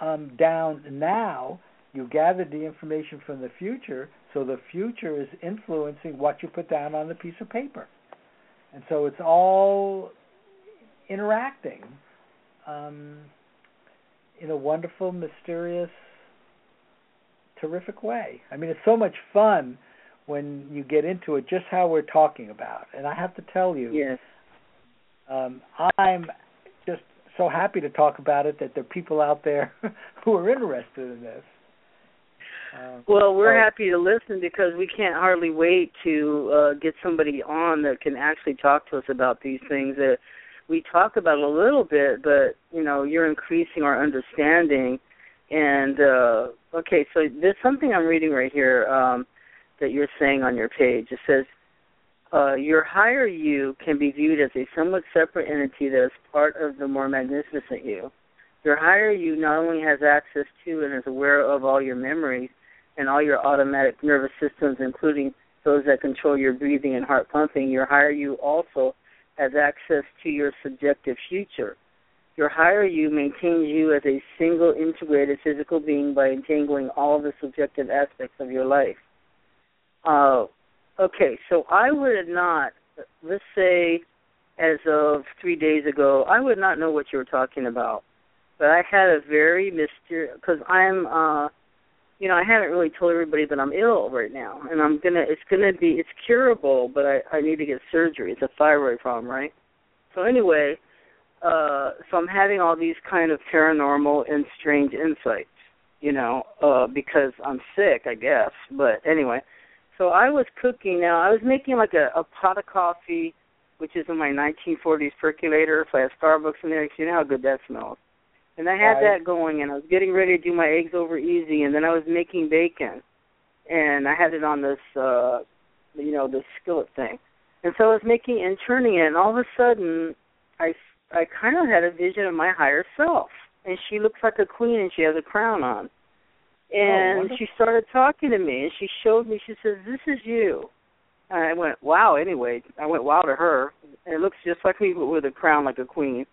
um, down now, you gathered the information from the future, so the future is influencing what you put down on the piece of paper. And so it's all interacting um, in a wonderful, mysterious, terrific way. I mean, it's so much fun when you get into it, just how we're talking about. And I have to tell you, Yes. um, I'm so happy to talk about it that there are people out there who are interested in this. Um, Well, we're so- happy to listen because we can't hardly wait to uh, get somebody on that can actually talk to us about these things. That we talk about a little bit, but you know, you're increasing our understanding. And uh, okay, so there's something I'm reading right here um, that you're saying on your page. It says, uh, your higher you can be viewed as a somewhat separate entity that is part of the more magnificent you. Your higher you not only has access to and is aware of all your memories and all your automatic nervous systems, including those that control your breathing and heart pumping, your higher you also has access to your subjective future. Your higher you maintains you as a single integrated physical being by entangling all the subjective aspects of your life. Uh, okay, so I would not, let's say, as of three days ago, I would not know what you were talking about. But I had a very mysterious, because I'm, uh, you know, I haven't really told everybody that I'm ill right now, and I'm gonna, it's gonna be, it's curable, but I, I need to get surgery. It's a thyroid problem, right? So anyway, uh, so I'm having all these kind of paranormal and strange insights, you know, uh, because I'm sick, I guess. But anyway, so I was cooking now. I was making like a, a pot of coffee, which is in my 1940s percolator. So I have Starbucks in there. You know how good that smells. And I had Right. that going, and I was getting ready to do my eggs over easy, and then I was making bacon, and I had it on this, uh, you know, this skillet thing. And so I was making and turning it, and all of a sudden, I I kind of had a vision of my higher self, and she looks like a queen, and she has a crown on. Oh, and wonderful. she started talking to me, and she showed me. She says, "This is you." And I went, "Wow!" Anyway, I went, "Wow!" to her, and it looks just like me, but with a crown like a queen.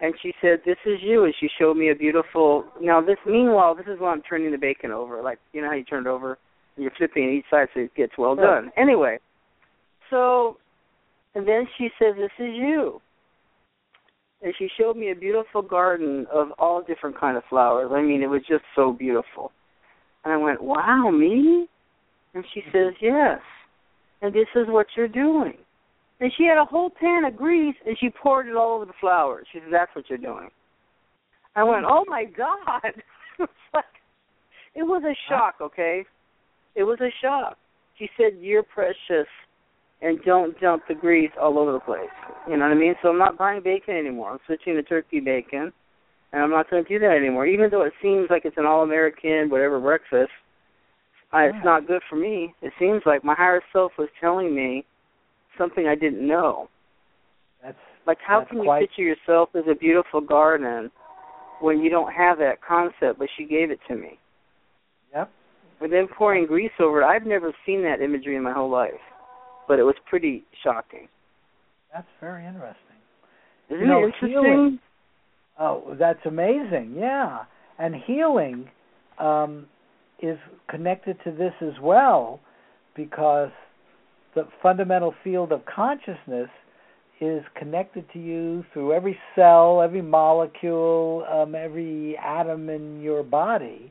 And she said, "This is you," and she showed me a beautiful. Now, this meanwhile, this is while I'm turning the bacon over, like you know how you turn it over, and you're flipping it each side so it gets well Sure. done. Anyway, so, and then she said, "This is you." and she showed me a beautiful garden of all different kind of flowers. I mean, it was just so beautiful. And I went, "Wow, me?" And she mm-hmm. says, "Yes." And this is what you're doing. And she had a whole pan of grease and she poured it all over the flowers. She said, "That's what you're doing." I went, mm-hmm. "Oh my God!" it was like, it was a shock. Okay, it was a shock. She said, "You're precious." and don't dump the grease all over the place. You know what I mean? So I'm not buying bacon anymore. I'm switching to turkey bacon, and I'm not going to do that anymore. Even though it seems like it's an all-American whatever breakfast, I, it's not good for me. It seems like my higher self was telling me something I didn't know. That's Like, how That's can you quite- picture yourself as a beautiful garden when you don't have that concept? But she gave it to me. yep. And then pouring grease over it, I've never seen that imagery in my whole life, but it was pretty shocking. That's very interesting. Isn't You know, it interesting? healing- Oh, that's amazing. Yeah. And healing um, is connected to this as well because the fundamental field of consciousness is connected to you through every cell, every molecule, um, every atom in your body.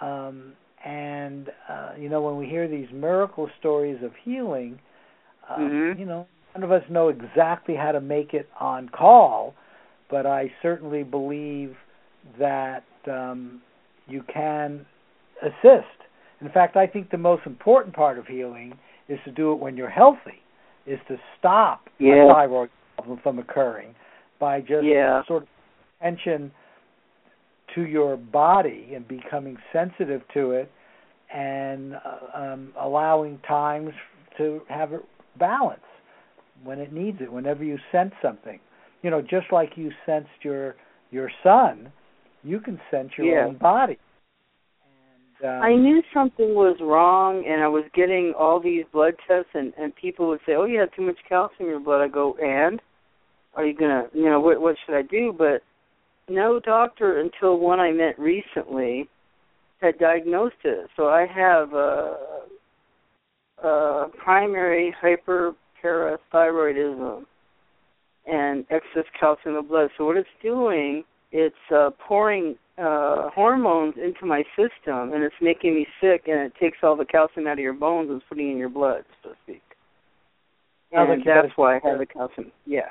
Um, and, uh, you know, when we hear these miracle stories of healing, uh, Mhm. you know, none of us know exactly how to make it on call, but I certainly believe that um, you can assist. In fact, I think the most important part of healing is to do it when you're healthy, is to stop Yeah. a thyroid problem from occurring by just Yeah. sort of attention to your body and becoming sensitive to it and uh, um, allowing times to have it balance when it needs it whenever you sense something you know just like you sensed your your son you can sense your Yeah. own body and um, I knew something was wrong, and I was getting all these blood tests, and and people would say, "Oh, you have too much calcium in your blood." I go, "And are you gonna, you know, what what should I do?" But no doctor until one I met recently had diagnosed it. So I have a, a primary hyperparathyroidism and excess calcium in the blood. So what it's doing, it's uh, pouring uh hormones into my system and it's making me sick and it takes all the calcium out of your bones and it's putting it in your blood, so to speak. Like And that's why I have the calcium. Yeah.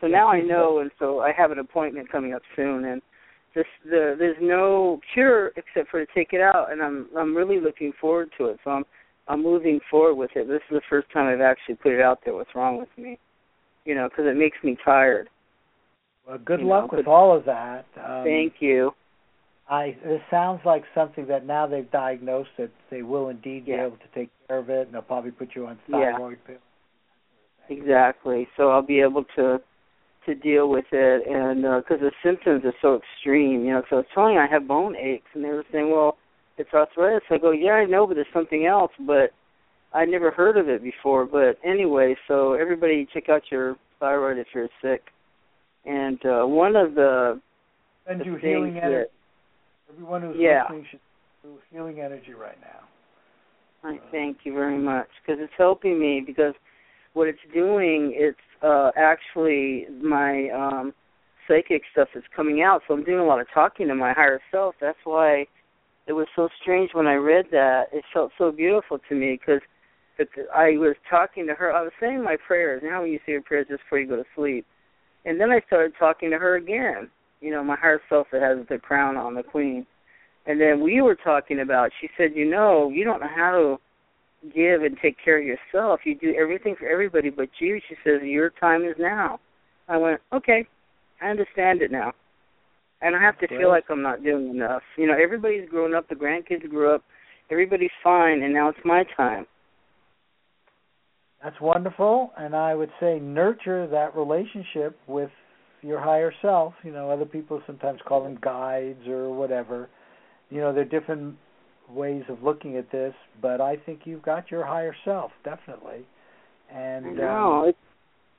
So now I know and so I have an appointment coming up soon and this the there's no cure except for to take it out and I'm I'm really looking forward to it. So I'm I'm moving forward with it. This is the first time I've actually put it out there what's wrong with me. You know, because it makes me tired. well, good you luck know, with all of that um, Thank you. I this sounds like something that now they've diagnosed that they will indeed be able to take care of it and they'll probably put you on Yeah. thyroid pills exactly. So I'll be able to to deal with it, and because uh, the symptoms are so extreme, you know. So it's telling I have bone aches, and they were saying, "Well, it's arthritis." I go, "Yeah, I know, but there's something else." But I never heard of it before. But anyway, so everybody check out your thyroid if you're sick. And uh one of the send the you healing that, energy. Everyone who's yeah. listening should do healing energy right now. I thank you very much because it's helping me because what it's doing it's uh actually my um psychic stuff is coming out so I'm doing a lot of talking to my higher self that's why it was so strange when I read that it felt so beautiful to me because I was talking to her I was saying my prayers you know when you say your prayers just before you go to sleep and then I started talking to her again you know my higher self that has the crown on the queen and then we were talking about, she said, you know, you don't know how to give and take care of yourself. You do everything for everybody but you. She says, your time is now. I went, okay, I understand it now. And I have to feel like I'm not doing enough. You know, everybody's grown up, the grandkids grew up, everybody's fine, and now it's my time. That's wonderful, and I would say nurture that relationship with your higher self. You know, other people sometimes call them guides or whatever you know, there are different ways of looking at this, but I think you've got your higher self definitely. And I know. Um,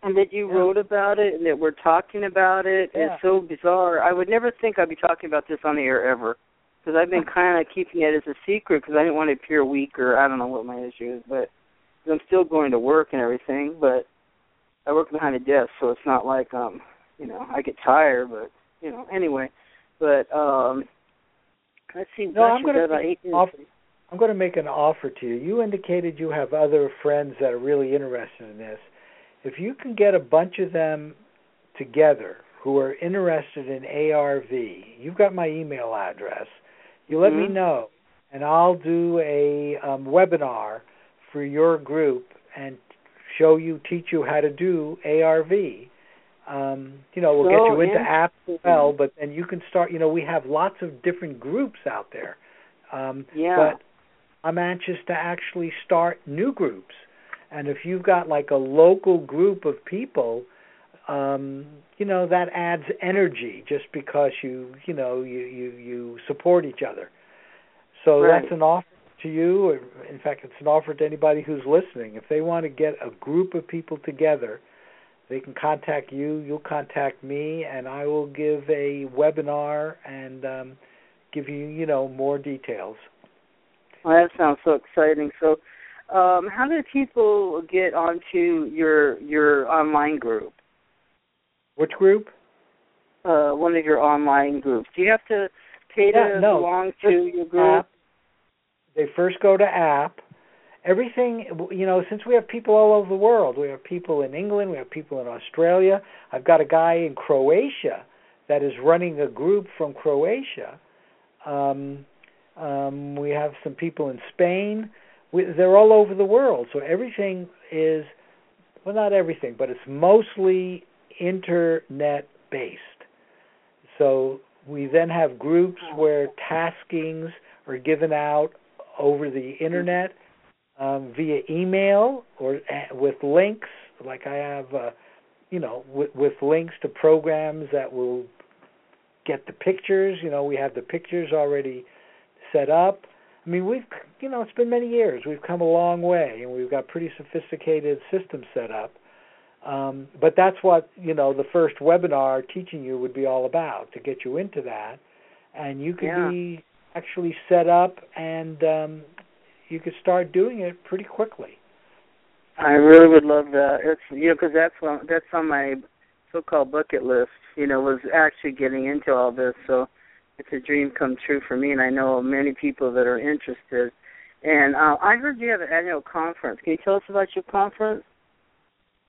and that you yeah. wrote about it and that we're talking about it yeah. is so bizarre. I would never think I'd be talking about this on the air ever because I've been kind of keeping it as a secret because I didn't want to appear weak or I don't know what my issue is, but I'm still going to work and everything, but I work behind a desk, so it's not like um, you know, I get tired, but you know, anyway. But um Let's see. No, I'm going to off, I'm going to make an offer to you. You indicated you have other friends that are really interested in this. If you can get a bunch of them together who are interested in ARV, you've got my email address. You let mm-hmm. me know, and I'll do a um, webinar for your group and show you, teach you how to do ARV um, you know, we'll so get you into apps as well, mm-hmm. but then you can start. You know, we have lots of different groups out there. Um, yeah. But I'm anxious to actually start new groups, and if you've got like a local group of people, um, you know, that adds energy just because you, you know, you you you support each other. So right. that's an offer to you. In fact, it's an offer to anybody who's listening. If they want to get a group of people together they can contact you, you'll contact me, and I will give a webinar and um, give you, you know, more details. Well, that sounds so exciting. So, um, how do people get onto your your online group? Which group? Uh, one of your online groups. Do you have to pay to yeah, no. belong to your group? They first go to app, everything you know since we have people all over the world we have people in england we have people in australia. I've got a guy in croatia that is running a group from croatia. Um um we have some people in spain. We, they're all over the world. So everything is well not everything but it's mostly internet based so we then have groups where taskings are given out over the internet um, via email or uh, with links. Like I have, uh, you know, with, with links to programs that will get the pictures. You know, we have the pictures already set up. I mean, we've, you know, it's been many years. We've come a long way, and we've got pretty sophisticated systems set up. Um, but that's what you know the first webinar teaching you would be all about to get you into that, and you could yeah. be actually set up and um, you could start doing it pretty quickly. I really would love that. It's you know because that's on that's on my so-called bucket list. You know, was actually getting into all this. So it's a dream come true for me, and I know many people that are interested. And uh, I heard you have an annual conference. Can you tell us about your conference?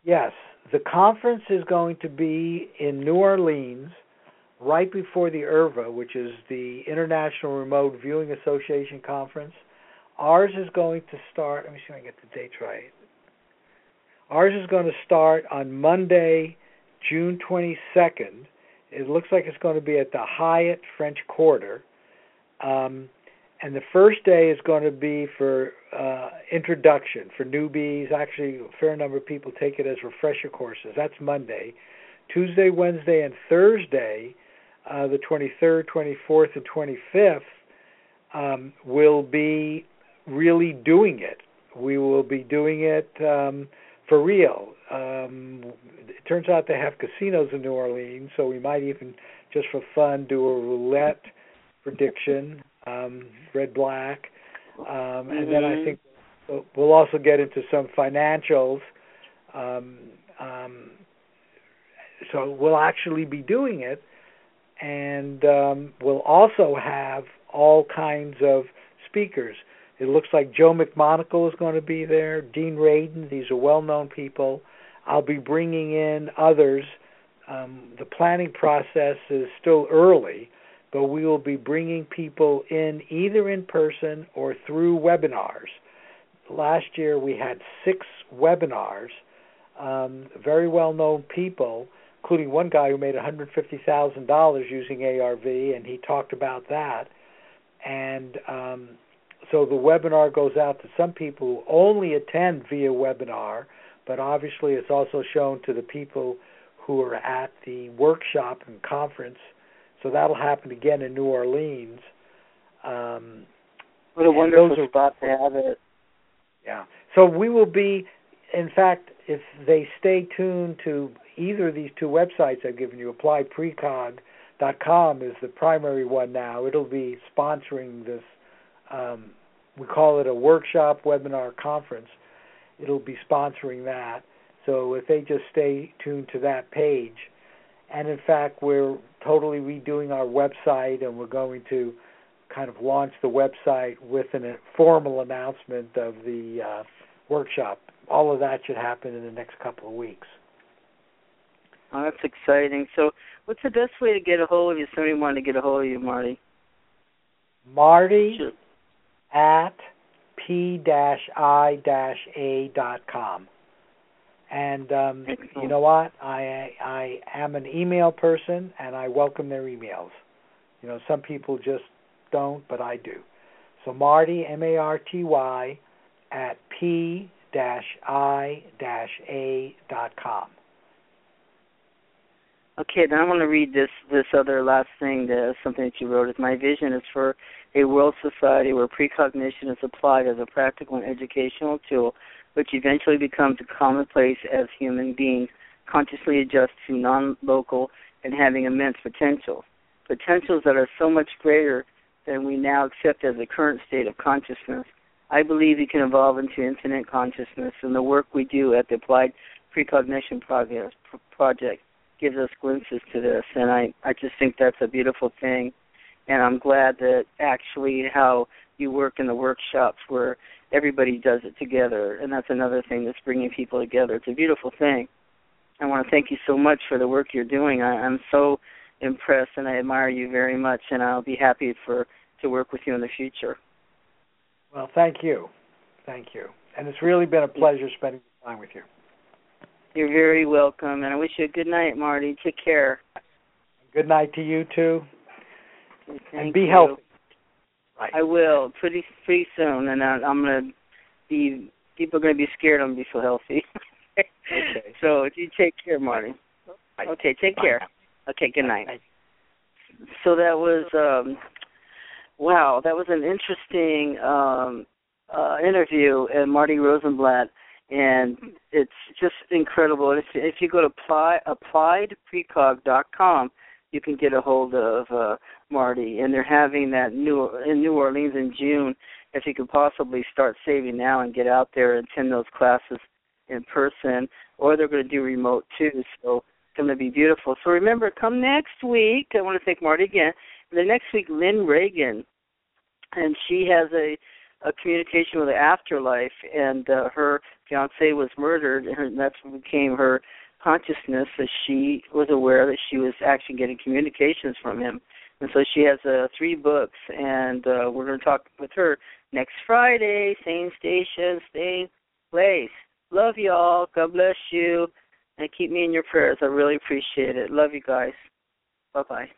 Yes, the conference is going to be in New Orleans right before the IRVA, which is the International Remote Viewing Association conference. Ours is going to start. Let me see if I get the dates right. Ours is going to start on Monday, June 22nd. It looks like it's going to be at the Hyatt French Quarter. Um, and the first day is going to be for uh, introduction for newbies. Actually, a fair number of people take it as refresher courses. That's Monday. Tuesday, Wednesday, and Thursday, uh, the 23rd, 24th, and 25th, um, will be really doing it. We will be doing it um, for real. Um, it turns out they have casinos in New Orleans, so we might even, just for fun, do a roulette prediction, um, red black, um, and mm-hmm. then I think we'll also get into some financials. Um, um, so we'll actually be doing it, and um, we'll also have all kinds of speakers. It looks like Joe McMoneagle is going to be there, Dean Radin. These are well-known people. I'll be bringing in others. Um, the planning process is still early, but we will be bringing people in either in person or through webinars. Last year we had six webinars, um, very well-known people, including one guy who made $150,000 using ARV, and he talked about that. And um, so the webinar goes out to some people who only attend via webinar, but obviously it's also shown to the people who are at the workshop and conference. So that'll happen again in New Orleans. Um, what a wonderful are, spot to have it. Yeah. So we will be, in fact, if they stay tuned to either of these two websites I've given you, appliedprecog.com is the primary one now. It'll be sponsoring this um, we call it a workshop, webinar, conference. It'll be sponsoring that. So if they just stay tuned to that page, and in fact, we're totally redoing our website, and we're going to kind of launch the website with a formal announcement of the uh, workshop. All of that should happen in the next couple of weeks. Oh, that's exciting. So, what's the best way to get a hold of you? Somebody wanted to get a hold of you, Marty. Marty sure at p-i-a.com. And um, you know what? I I am an email person, and I welcome their emails. You know, some people just don't, but I do. So Marty M A R T Y at p i a dot com. Okay, then I want to read this this other last thing, the, uh, something that you wrote. Is my vision is for a world society where precognition is applied as a practical and educational tool, which eventually becomes a commonplace as human beings consciously adjust to non-local and having immense potential, potentials that are so much greater than we now accept as the current state of consciousness. I believe we can evolve into infinite consciousness, and the work we do at the Applied Precognition project gives us glimpses to this, and I, I just think that's a beautiful thing and I'm glad that actually how you work in the workshops where everybody does it together, and that's another thing that's bringing people together. It's a beautiful thing. I want to thank you so much for the work you're doing. I, I'm so impressed, and I admire you very much, and I'll be happy for to work with you in the future. Well, thank you, thank you, and it's really been a pleasure spending time with you. You're very welcome, and I wish you a good night, Marty. Take care. Good night to you too. Thank and be you. healthy. Right. I will pretty pretty soon, and I, I'm gonna be. People are gonna be scared I'm gonna be so healthy. okay. So you take care, Marty. Bye. Okay, take Bye. care. Okay, good night. Bye. So that was um wow, that was an interesting um uh interview and Marty Rosenblatt and it's just incredible. And If if you go to apply appliedprecog.com, you can get a hold of uh, Marty, and they're having that new in New Orleans in June. If you could possibly start saving now and get out there and attend those classes in person, or they're going to do remote too. So it's going to be beautiful. So remember, come next week. I want to thank Marty again. The next week, Lynn Reagan, and she has a a communication with the afterlife, and uh, her fiance was murdered, and that's what became her consciousness that she was aware that she was actually getting communications from him. And so she has uh, three books, and uh, we're going to talk with her next Friday, same station, same place. Love y'all. God bless you. And keep me in your prayers. I really appreciate it. Love you guys. Bye bye.